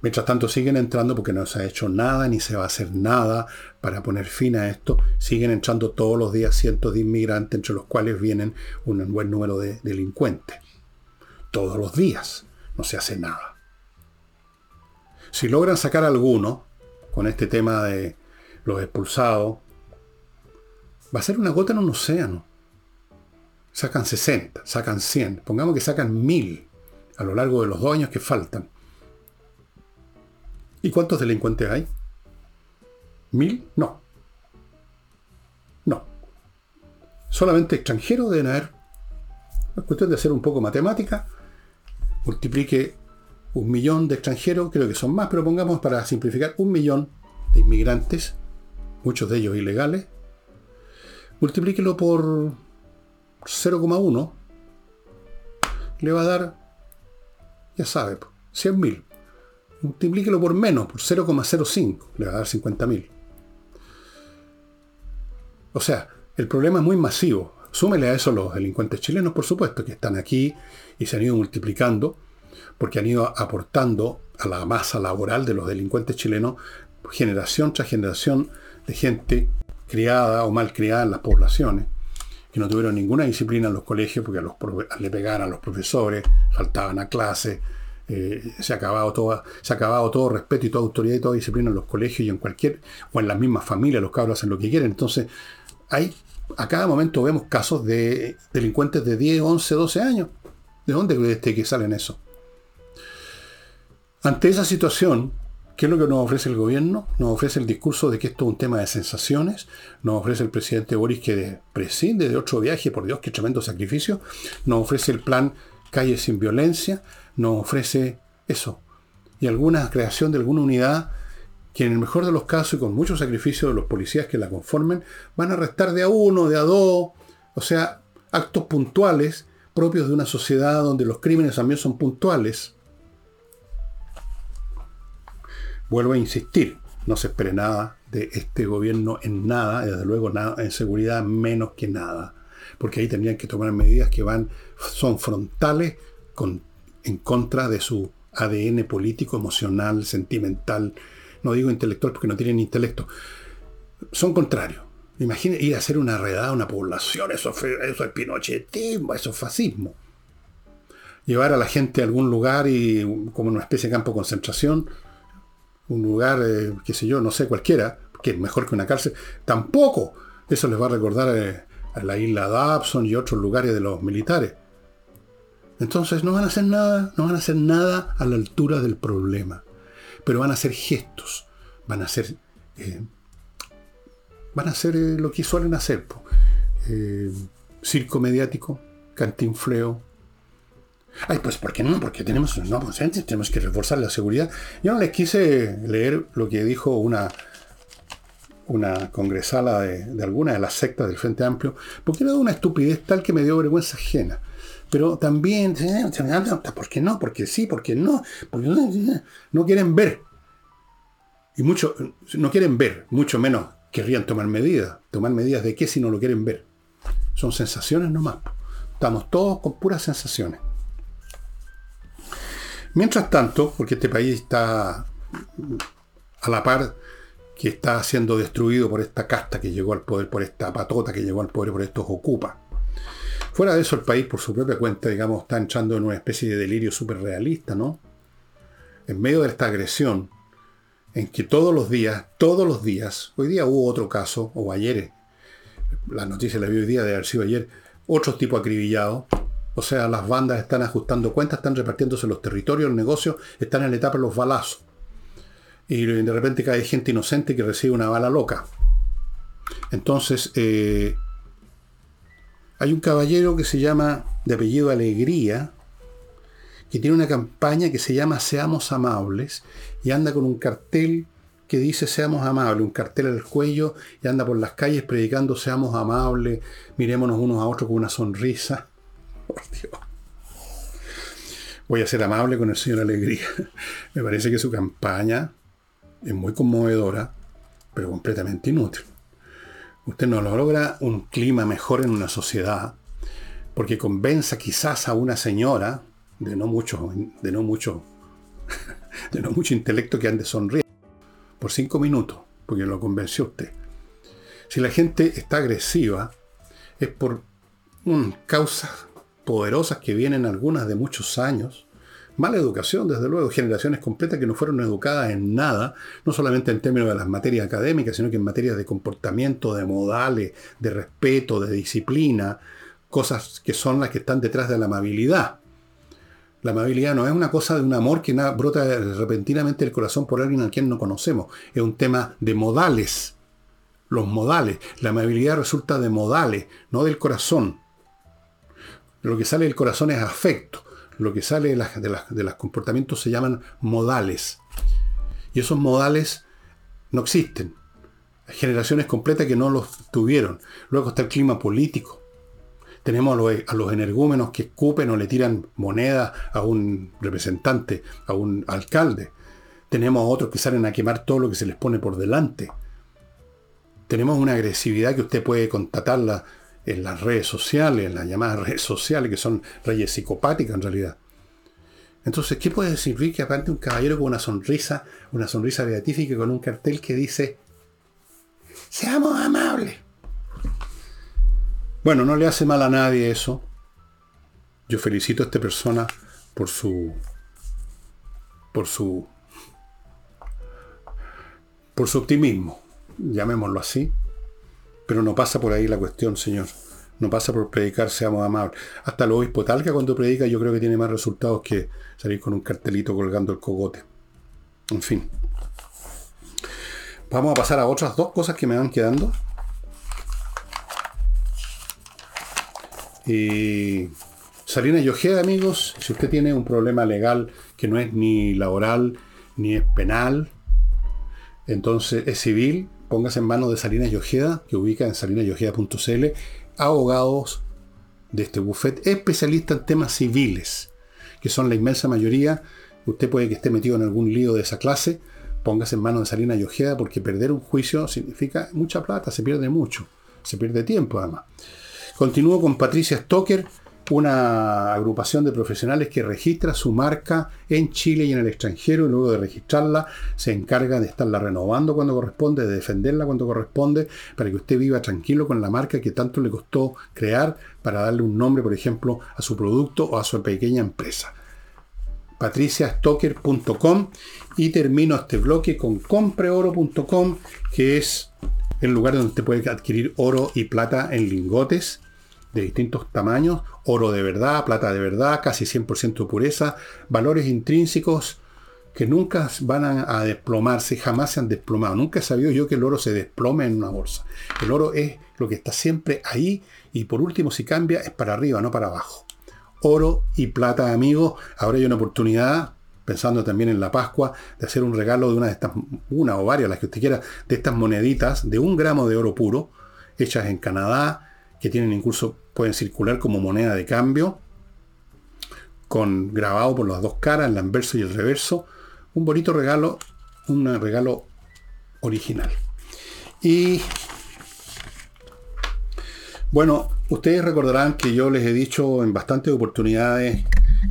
Mientras tanto siguen entrando porque no se ha hecho nada ni se va a hacer nada para poner fin a esto. Siguen entrando todos los días cientos de inmigrantes, entre los cuales vienen un buen número de delincuentes. Todos los días. No se hace nada. Si logran sacar alguno con este tema de los expulsados, va a ser una gota en un océano. Sacan 60, sacan 100, pongamos que sacan 1000 a lo largo de los dos años que faltan. ¿Y cuántos delincuentes hay? ¿Mil? No. No. Solamente extranjeros deben haber. Es cuestión de hacer un poco matemática. Multiplique un millón de extranjeros, creo que son más, pero pongamos para simplificar un millón de inmigrantes, muchos de ellos ilegales, multiplíquelo por 0,1, le va a dar, ya sabe, 100.000. Multiplíquelo por menos, por 0,05, le va a dar 50.000. O sea, el problema es muy masivo. Súmele a eso los delincuentes chilenos, por supuesto, que están aquí y se han ido multiplicando, porque han ido aportando a la masa laboral de los delincuentes chilenos generación tras generación de gente criada o mal criada en las poblaciones, que no tuvieron ninguna disciplina en los colegios porque los, le pegaban a los profesores, faltaban a clase, eh, se, ha acabado todo, se acabado todo respeto y toda autoridad y toda disciplina en los colegios y en cualquier, o en las mismas familias, los cabros hacen lo que quieren. Entonces, hay, a cada momento vemos casos de delincuentes de 10, 11, 12 años. ¿De dónde cree usted que salen eso? Ante esa situación, ¿Qué es lo que nos ofrece el gobierno? Nos ofrece el discurso de que esto es un tema de sensaciones. Nos ofrece el presidente Boris que prescinde de otro viaje, por Dios, qué tremendo sacrificio. Nos ofrece el plan Calle sin violencia. Nos ofrece eso. Y alguna creación de alguna unidad que en el mejor de los casos y con mucho sacrificio de los policías que la conformen, van a restar de a uno, de a dos. O sea, actos puntuales propios de una sociedad donde los crímenes también son puntuales Vuelvo a insistir, no se espere nada de este gobierno en nada, desde luego nada, en seguridad menos que nada, porque ahí tendrían que tomar medidas que van, son frontales en contra de su ADN político, emocional, sentimental, no digo intelectual porque no tienen intelecto, son contrarios. Imaginen ir a hacer una redada a una población, eso, eso es pinochetismo, eso es fascismo. Llevar a la gente a algún lugar y como una especie de campo de concentración, un lugar, eh, qué sé yo, no sé, cualquiera, que es mejor que una cárcel, tampoco. Eso les va a recordar eh, a la isla Dobson y otros lugares de los militares. Entonces no van a hacer nada, no van a hacer nada a la altura del problema. Pero van a hacer gestos, van a hacer, eh, van a hacer lo que suelen hacer. circo mediático, cantinfleo, Ay, pues ¿por qué no? Porque tenemos no, pues, tenemos que reforzar la seguridad. Yo no les quise leer lo que dijo una, una congresala de, alguna de las sectas del Frente Amplio, porque era una estupidez tal que me dio vergüenza ajena. Pero también, ¿por qué no? Porque sí, porque no. Porque no quieren ver. Y mucho, no quieren ver, mucho menos querrían tomar medidas. ¿Tomar medidas de qué si no lo quieren ver? Son sensaciones nomás. Estamos todos con puras sensaciones. Mientras tanto, porque este país está a la par que está siendo destruido por esta casta que llegó al poder, por esta patota que llegó al poder, por estos ocupa. Fuera de eso, el país, por su propia cuenta, digamos, está entrando en una especie de delirio súper realista, ¿no? En medio de esta agresión, en que todos los días, todos los días, hoy día hubo otro caso, o ayer, la noticia la vi hoy día de haber sido ayer, otro tipo acribillado. O sea, las bandas están ajustando cuentas, están repartiéndose los territorios, el negocio, están en la etapa de los balazos. Y de repente cae gente inocente que recibe una bala loca. Entonces, eh, hay un caballero que se llama, de apellido Alegría, que tiene una campaña que se llama Seamos Amables y anda con un cartel que dice Seamos Amables, un cartel al cuello y anda por las calles predicando Seamos Amables, mirémonos unos a otros con una sonrisa. Por Dios. Voy a ser amable con el señor Alegría. Me parece que su campaña es muy conmovedora, pero completamente inútil. Usted no logra un clima mejor en una sociedad porque convenza quizás a una señora de no mucho, de no mucho, de no mucho intelecto que ande sonriendo por cinco minutos, porque lo convenció usted. Si la gente está agresiva, es por causas poderosas que vienen algunas de muchos años. Mala educación, desde luego, generaciones completas que no fueron educadas en nada, no solamente en términos de las materias académicas, sino que en materias de comportamiento, de modales, de respeto, de disciplina, cosas que son las que están detrás de la amabilidad. La amabilidad no es una cosa de un amor que brota repentinamente del corazón por alguien a quien no conocemos. Es un tema de modales. Los modales. La amabilidad resulta de modales, no del corazón. Lo que sale del corazón es afecto. Lo que sale de, los comportamientos se llaman modales. Y esos modales no existen. Hay generaciones completas que no los tuvieron. Luego está el clima político. Tenemos a los, energúmenos que escupen o le tiran moneda a un representante, a un alcalde. Tenemos a otros que salen a quemar todo lo que se les pone por delante. Tenemos una agresividad que usted puede constatarla en las redes sociales, en las llamadas redes sociales, que son redes psicopáticas en realidad. Entonces, ¿qué puede decir que aparte un caballero con una sonrisa, una sonrisa beatífica con un cartel que dice, seamos amables? Bueno, no le hace mal a nadie eso. Yo felicito a esta persona por su. por su. por su optimismo, llamémoslo así. Pero no pasa por ahí la cuestión, señor. No pasa por predicar seamos amables. Hasta el obispo Talca cuando predica yo creo que tiene más resultados que salir con un cartelito colgando el cogote. En fin. Vamos a pasar a otras dos cosas que me van quedando. Y Salina y Ojeda, amigos, si usted tiene un problema legal que no es ni laboral ni es penal, entonces es civil, póngase en manos de Salinas y Ojeda, que ubica en salinasyojeda.cl, abogados de este buffet especialistas en temas civiles, que son la inmensa mayoría. Usted puede que esté metido en algún lío de esa clase, póngase en manos de Salinas y Ojeda, porque perder un juicio significa mucha plata, se pierde mucho, se pierde tiempo además. Continúo con Patricia Stoker, una agrupación de profesionales que registra su marca en Chile y en el extranjero y luego de registrarla se encarga de estarla renovando cuando corresponde, de defenderla cuando corresponde, para que usted viva tranquilo con la marca que tanto le costó crear para darle un nombre, por ejemplo, a su producto o a su pequeña empresa. patriciastocker.com y termino este bloque con compreoro.com que es el lugar donde usted puede adquirir oro y plata en lingotes de distintos tamaños, oro de verdad, plata de verdad, casi 100% pureza, valores intrínsecos que nunca van a, desplomarse, jamás se han desplomado. Nunca he sabido yo que el oro se desplome en una bolsa. El oro es lo que está siempre ahí y por último si cambia es para arriba, no para abajo. Oro y plata, amigos. Ahora hay una oportunidad, pensando también en la Pascua, de hacer un regalo de una de estas, una o varias, las que usted quiera, de estas moneditas de un gramo de oro puro, hechas en Canadá, que tienen incluso, pueden circular como moneda de cambio. con grabado por las dos caras, el anverso y el reverso. Un bonito regalo, un regalo original. Y bueno, ustedes recordarán que yo les he dicho en bastantes oportunidades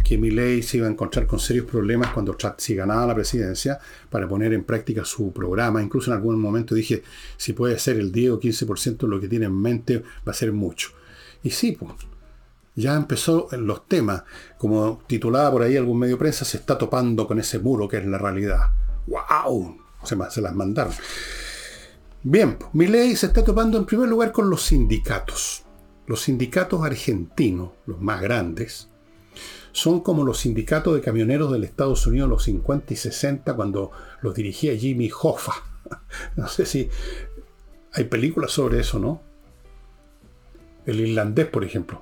que mi ley se iba a encontrar con serios problemas cuando si ganaba la presidencia para poner en práctica su programa. Incluso en algún momento dije, si puede ser el 10 o 15% de lo que tiene en mente, va a ser mucho. Y sí, pues, ya empezó los temas. Como titulaba por ahí algún medio prensa, se está topando con ese muro que es la realidad. ¡Wow! Se, se las mandaron. Bien, mi ley se está topando en primer lugar con los sindicatos. Los sindicatos argentinos, los más grandes, son como los sindicatos de camioneros del Estados Unidos los 50 y 60 cuando los dirigía Jimmy Hoffa. No sé si hay películas sobre eso, ¿no? El irlandés, por ejemplo.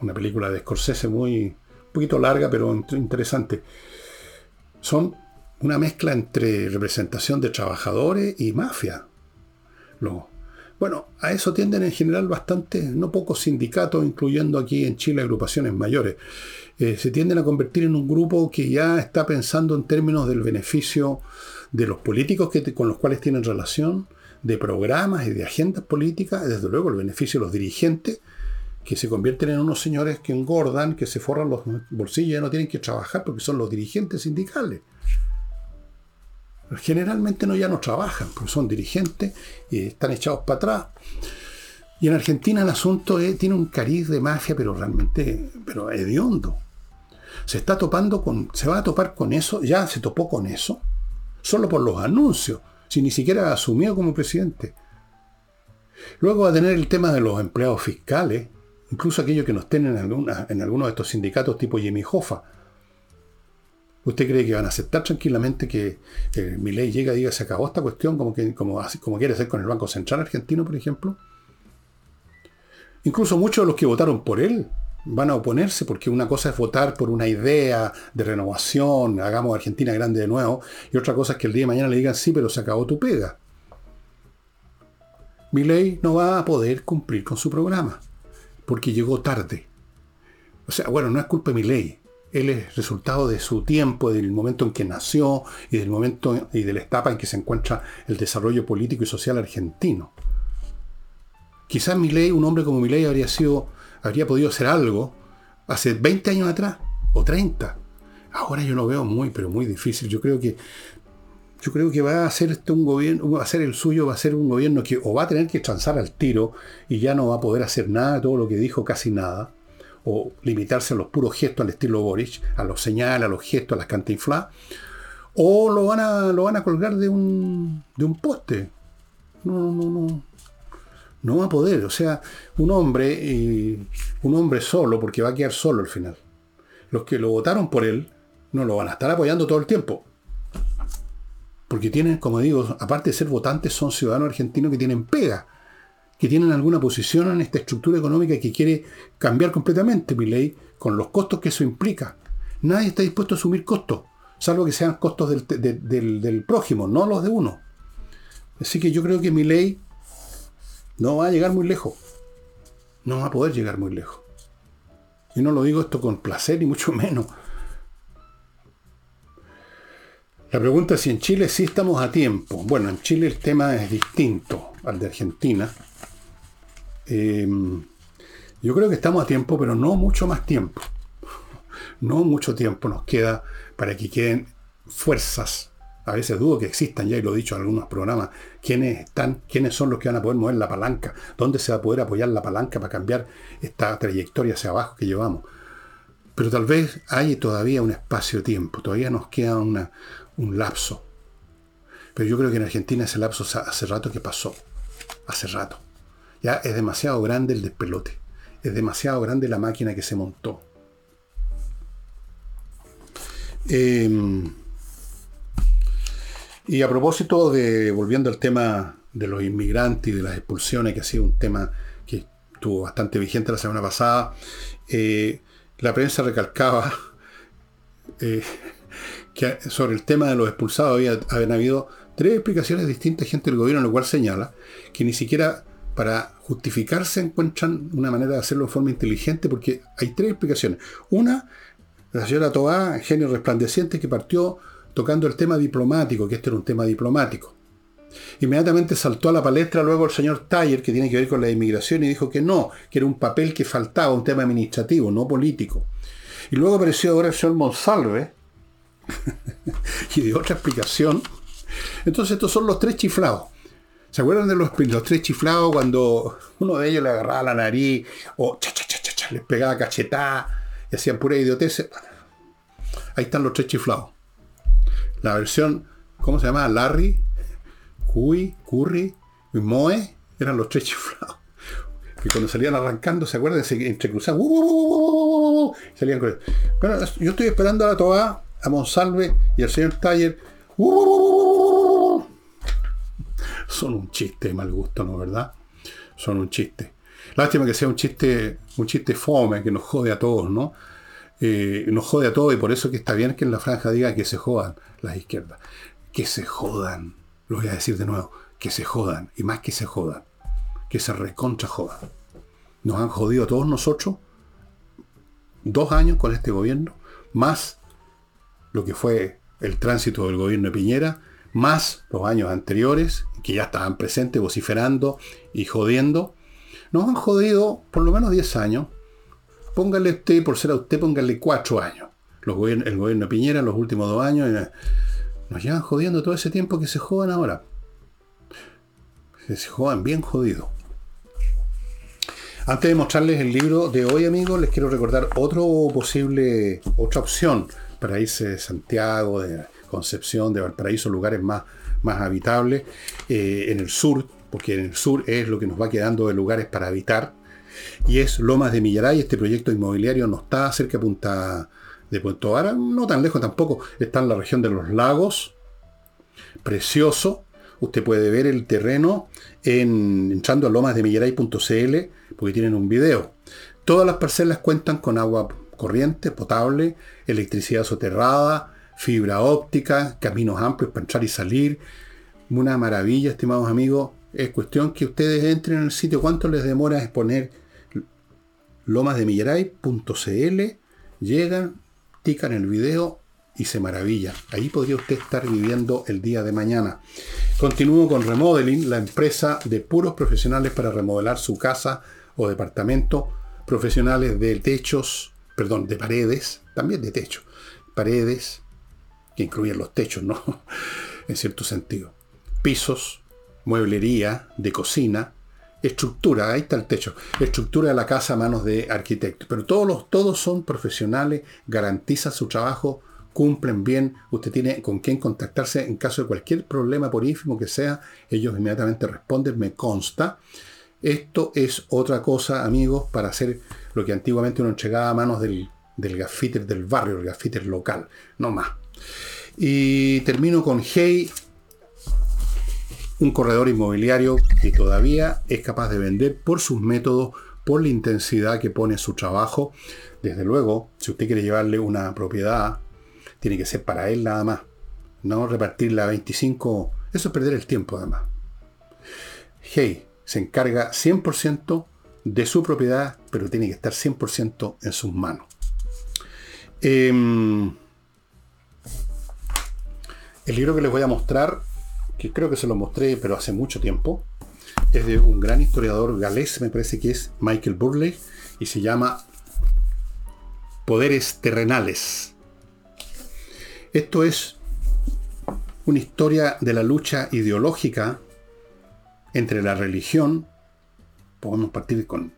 Una película de Scorsese muy un poquito larga, pero interesante. Son una mezcla entre representación de trabajadores y mafia. Bueno, a eso tienden en general bastante, no pocos sindicatos, incluyendo aquí en Chile agrupaciones mayores. Eh, se tienden a convertir en un grupo que ya está pensando en términos del beneficio de los políticos que con los cuales tienen relación, de programas y de agendas políticas, desde luego el beneficio de los dirigentes, que se convierten en unos señores que engordan, que se forran los bolsillos y ya no tienen que trabajar porque son los dirigentes sindicales. Generalmente no ya no trabajan, porque son dirigentes y están echados para atrás. Y en Argentina el asunto tiene un cariz de mafia, pero realmente pero hediondo se está topando con, se va a topar con eso, ya se topó con eso, solo por los anuncios, si ni siquiera asumió como presidente. Luego va a tener el tema de los empleados fiscales, incluso aquellos que nos tienen en, en algunos de estos sindicatos tipo Jimmy Hoffa. ¿Usted cree que van a aceptar tranquilamente que mi ley llega y diga se acabó esta cuestión como, que, como, como quiere hacer con el Banco Central argentino, por ejemplo? Incluso muchos de los que votaron por él van a oponerse porque una cosa es votar por una idea de renovación, hagamos Argentina grande de nuevo, y otra cosa es que el día de mañana le digan sí, pero se acabó tu pega. Mi ley no va a poder cumplir con su programa porque llegó tarde. O sea, bueno, no es culpa de mi ley. Él es resultado de su tiempo, del momento en que nació y del momento y de la etapa en que se encuentra el desarrollo político y social argentino. Quizás mi ley, un hombre como mi ley, habría sido habría podido hacer algo hace 20 años atrás o 30. Ahora yo lo veo muy, pero muy difícil. Yo creo que yo creo que va a ser este un gobierno, va a ser el suyo, va a ser un gobierno que o va a tener que transar al tiro y ya no va a poder hacer nada todo lo que dijo, casi nada, o limitarse a los puros gestos al estilo Boric, a los señales, a los gestos, a las cantinflas, o lo van a, lo van a colgar de un, de un poste. No, no, no. No va a poder. O sea, un hombre, y un hombre solo, porque va a quedar solo al final. Los que lo votaron por él no lo van a estar apoyando todo el tiempo. Porque tienen, como digo, aparte de ser votantes, son ciudadanos argentinos que tienen pega, que tienen alguna posición en esta estructura económica que quiere cambiar completamente mi ley, con los costos que eso implica. Nadie está dispuesto a asumir costos, salvo que sean costos del, del, prójimo, no los de uno. Así que yo creo que mi ley no va a llegar muy lejos. No va a poder llegar muy lejos. Y no lo digo esto con placer, y mucho menos. La pregunta es si en Chile sí estamos a tiempo. Bueno, en Chile el tema es distinto al de Argentina. Em, yo creo que estamos a tiempo, pero no mucho más tiempo. No mucho tiempo nos queda para que queden fuerzas a veces dudo que existan ya, y lo he dicho en algunos programas, quiénes están, quiénes son los que van a poder mover la palanca, dónde se va a poder apoyar la palanca para cambiar esta trayectoria hacia abajo que llevamos. Pero tal vez hay todavía un espacio-tiempo, todavía nos queda un lapso. Pero yo creo que en Argentina ese lapso hace rato que pasó, hace rato. Ya es demasiado grande el despelote, es demasiado grande la máquina que se montó. Eh, y a propósito de, volviendo al tema de los inmigrantes y de las expulsiones, que ha sido un tema que estuvo bastante vigente la semana pasada, eh, la prensa recalcaba eh, que sobre el tema de los expulsados había, habían habido tres explicaciones distintas gente del gobierno, lo cual señala que ni siquiera para justificarse encuentran una manera de hacerlo de forma inteligente, porque hay tres explicaciones. Una, La señora Toá, genio resplandeciente, que partió tocando el tema diplomático, que este era un tema diplomático. Inmediatamente saltó a la palestra luego el señor Taller, que tiene que ver con la inmigración, y dijo que no, que era un papel que faltaba, un tema administrativo, no político. Y luego apareció ahora el señor Monsalve, y dio otra explicación. Entonces estos son los tres chiflados. ¿Se acuerdan de los, los, tres chiflados cuando uno de ellos le agarraba la nariz o cha, cha, cha, cha, les pegaba cachetada y hacían pura idiotez? Ahí están los tres chiflados. La versión, ¿cómo se llama? Larry, Cuy, Curry y Moe eran los tres chiflados. Que cuando salían arrancando, ¿se acuerdan? Se entrecruzaban. salían con... Bueno, yo estoy esperando a la Toa, a Monsalve y al señor Taller son un chiste de mal gusto, ¿no verdad? Son un chiste. Lástima que sea un chiste, un chiste fome, que nos jode a todos, ¿no? Eh, nos jode a todos y por eso que está bien que en la franja diga que se jodan las izquierdas. Que se jodan. Lo voy a decir de nuevo. Que se jodan. Y más que se jodan. Que se recontra jodan. Nos han jodido a todos nosotros dos años con este gobierno, más lo que fue el tránsito del gobierno de Piñera, más los años anteriores, que ya estaban presentes vociferando y jodiendo, nos han jodido por lo menos 10 años. Póngale usted, por ser a usted, póngale 4 años. Los el gobierno de Piñera, los últimos dos años, eh, nos llevan jodiendo todo ese tiempo que se jodan ahora. Se jodan bien jodidos. Antes de mostrarles el libro de hoy, amigos, les quiero recordar otro posible, otra opción para irse de Santiago, de Concepción, de Valparaíso, lugares más, más habitables, eh, en el sur, porque en el sur es lo que nos va quedando de lugares para habitar, y es Lomas de Millaray, este proyecto inmobiliario no está cerca de Punta de Puerto Vara, no tan lejos tampoco, está en la región de los lagos, precioso, usted puede ver el terreno en, entrando a lomasdemillaray.cl, porque tienen un video. Todas las parcelas cuentan con agua corriente, potable, electricidad soterrada, fibra óptica, caminos amplios para entrar y salir. Una maravilla, estimados amigos. Es cuestión que ustedes entren en el sitio. ¿Cuánto les demora exponer lomasdemillaray.cl? Llegan, tican el video y se maravilla. Ahí podría usted estar viviendo el día de mañana. Continúo con Remodeling, la empresa de puros profesionales para remodelar su casa o departamento, profesionales de techos, perdón, de paredes, también de techo, paredes, que incluyen los techos, ¿no? en cierto sentido. Pisos, mueblería, de cocina, estructura, ahí está el techo, estructura de la casa a manos de arquitectos. Pero todos, los, todos son profesionales, garantizan su trabajo, cumplen bien, usted tiene con quién contactarse en caso de cualquier problema, por ínfimo que sea, ellos inmediatamente responden, me consta. Esto es otra cosa, amigos, para hacer lo que antiguamente uno entregaba a manos del, del gafiter del barrio, el gafiter local, no más. Y termino con Hey, un corredor inmobiliario que todavía es capaz de vender por sus métodos, por la intensidad que pone su trabajo. Desde luego, si usted quiere llevarle una propiedad, tiene que ser para él nada más. No repartirla a 25, eso es perder el tiempo además. Hey se encarga 100% de su propiedad, pero tiene que estar 100% en sus manos. Eh, el libro que les voy a mostrar, que creo que se lo mostré, pero hace mucho tiempo, es de un gran historiador galés, me parece que es Michael Burley, y se llama Poderes Terrenales. Esto es una historia de la lucha ideológica entre la religión, podemos partir con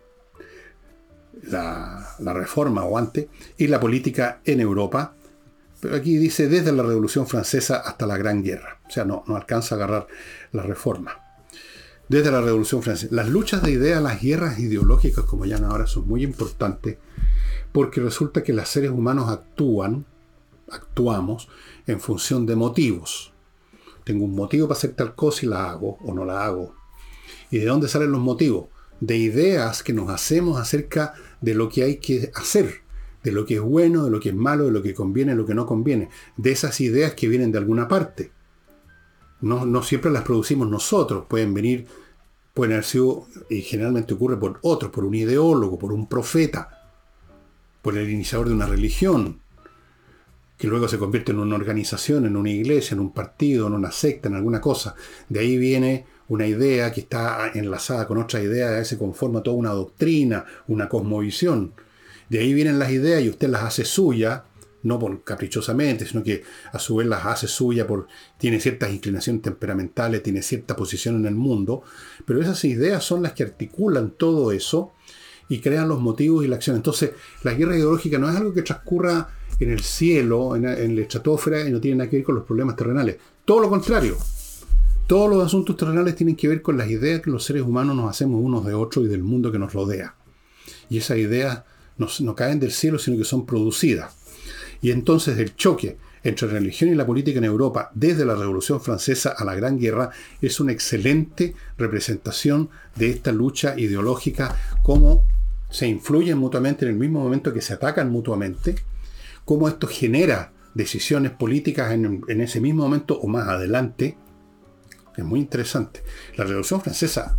la, la reforma o antes, y la política en Europa, pero aquí dice desde la Revolución Francesa hasta la Gran Guerra. O sea, no, no alcanza a agarrar la reforma. Desde la Revolución Francesa. Las luchas de ideas, las guerras ideológicas, como llaman ahora, son muy importantes porque resulta que los seres humanos actúan, actuamos, en función de motivos. Tengo un motivo para hacer tal cosa y la hago o no la hago. ¿Y de dónde salen los motivos? De ideas que nos hacemos acerca de lo que hay que hacer de lo que es bueno, de lo que es malo, de lo que conviene, de lo que no conviene, de esas ideas que vienen de alguna parte. No, siempre las producimos nosotros, pueden venir, pueden haber sido, y generalmente ocurre por otros, por un ideólogo, por un profeta, por el iniciador de una religión, que luego se convierte en una organización, en una iglesia, en un partido, en una secta, en alguna cosa. De ahí viene una idea que está enlazada con otra idea, se conforma toda una doctrina, una cosmovisión. De ahí vienen las ideas y usted las hace suya, no por caprichosamente, sino que a su vez las hace suya por tiene ciertas inclinaciones temperamentales, tiene cierta posición en el mundo, pero esas ideas son las que articulan todo eso y crean los motivos y la acción. Entonces, la guerra ideológica no es algo que transcurra en el cielo, en, en la estratosfera, y no tiene nada que ver con los problemas terrenales. Todo lo contrario. Todos los asuntos terrenales tienen que ver con las ideas que los seres humanos nos hacemos unos de otros y del mundo que nos rodea. Y esas ideas no, caen del cielo, sino que son producidas. Y entonces el choque entre religión y la política en Europa, desde la Revolución Francesa a la Gran Guerra, es una excelente representación de esta lucha ideológica, cómo se influyen mutuamente en el mismo momento que se atacan mutuamente, cómo esto genera decisiones políticas en, en ese mismo momento o más adelante. Es muy interesante. La Revolución Francesa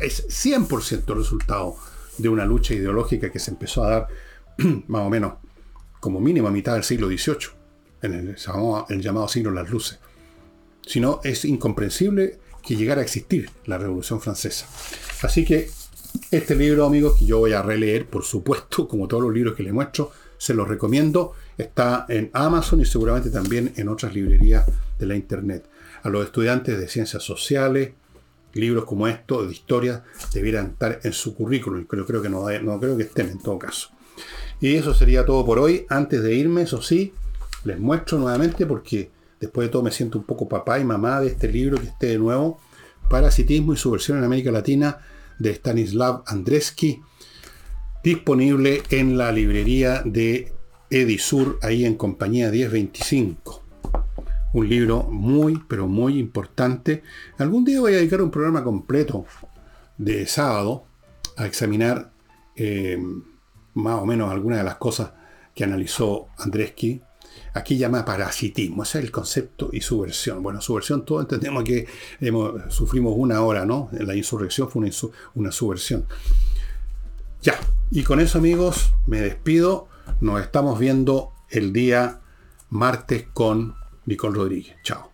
es 100% resultado de una lucha ideológica que se empezó a dar más o menos como mínimo a mitad del siglo XVIII, en el, llamado siglo de las luces. Si no, es incomprensible que llegara a existir la Revolución Francesa. Así que este libro, amigos, que yo voy a releer, por supuesto, como todos los libros que le muestro, se los recomiendo. Está en Amazon y seguramente también en otras librerías de la Internet. A los estudiantes de ciencias sociales, libros como estos, de historia, debieran estar en su currículum. Pero creo que no, no creo que estén en todo caso. Y eso sería todo por hoy. Antes de irme, eso sí, les muestro nuevamente porque después de todo me siento un poco papá y mamá de este libro que esté de nuevo. Parasitismo y su versión en América Latina de Stanislav Andreski, disponible en la librería de Edisur, ahí en compañía 1025 un libro muy, pero muy importante. Algún día voy a dedicar un programa completo de sábado a examinar eh, más o menos algunas de las cosas que analizó Andreski. Aquí llama parasitismo, ese es el concepto y su versión. Bueno, su versión, todos entendemos que sufrimos una hora, ¿no? La insurrección fue una, una subversión. Ya, y con eso amigos, me despido. Nos estamos viendo el día martes con Nicole Rodríguez. Chao.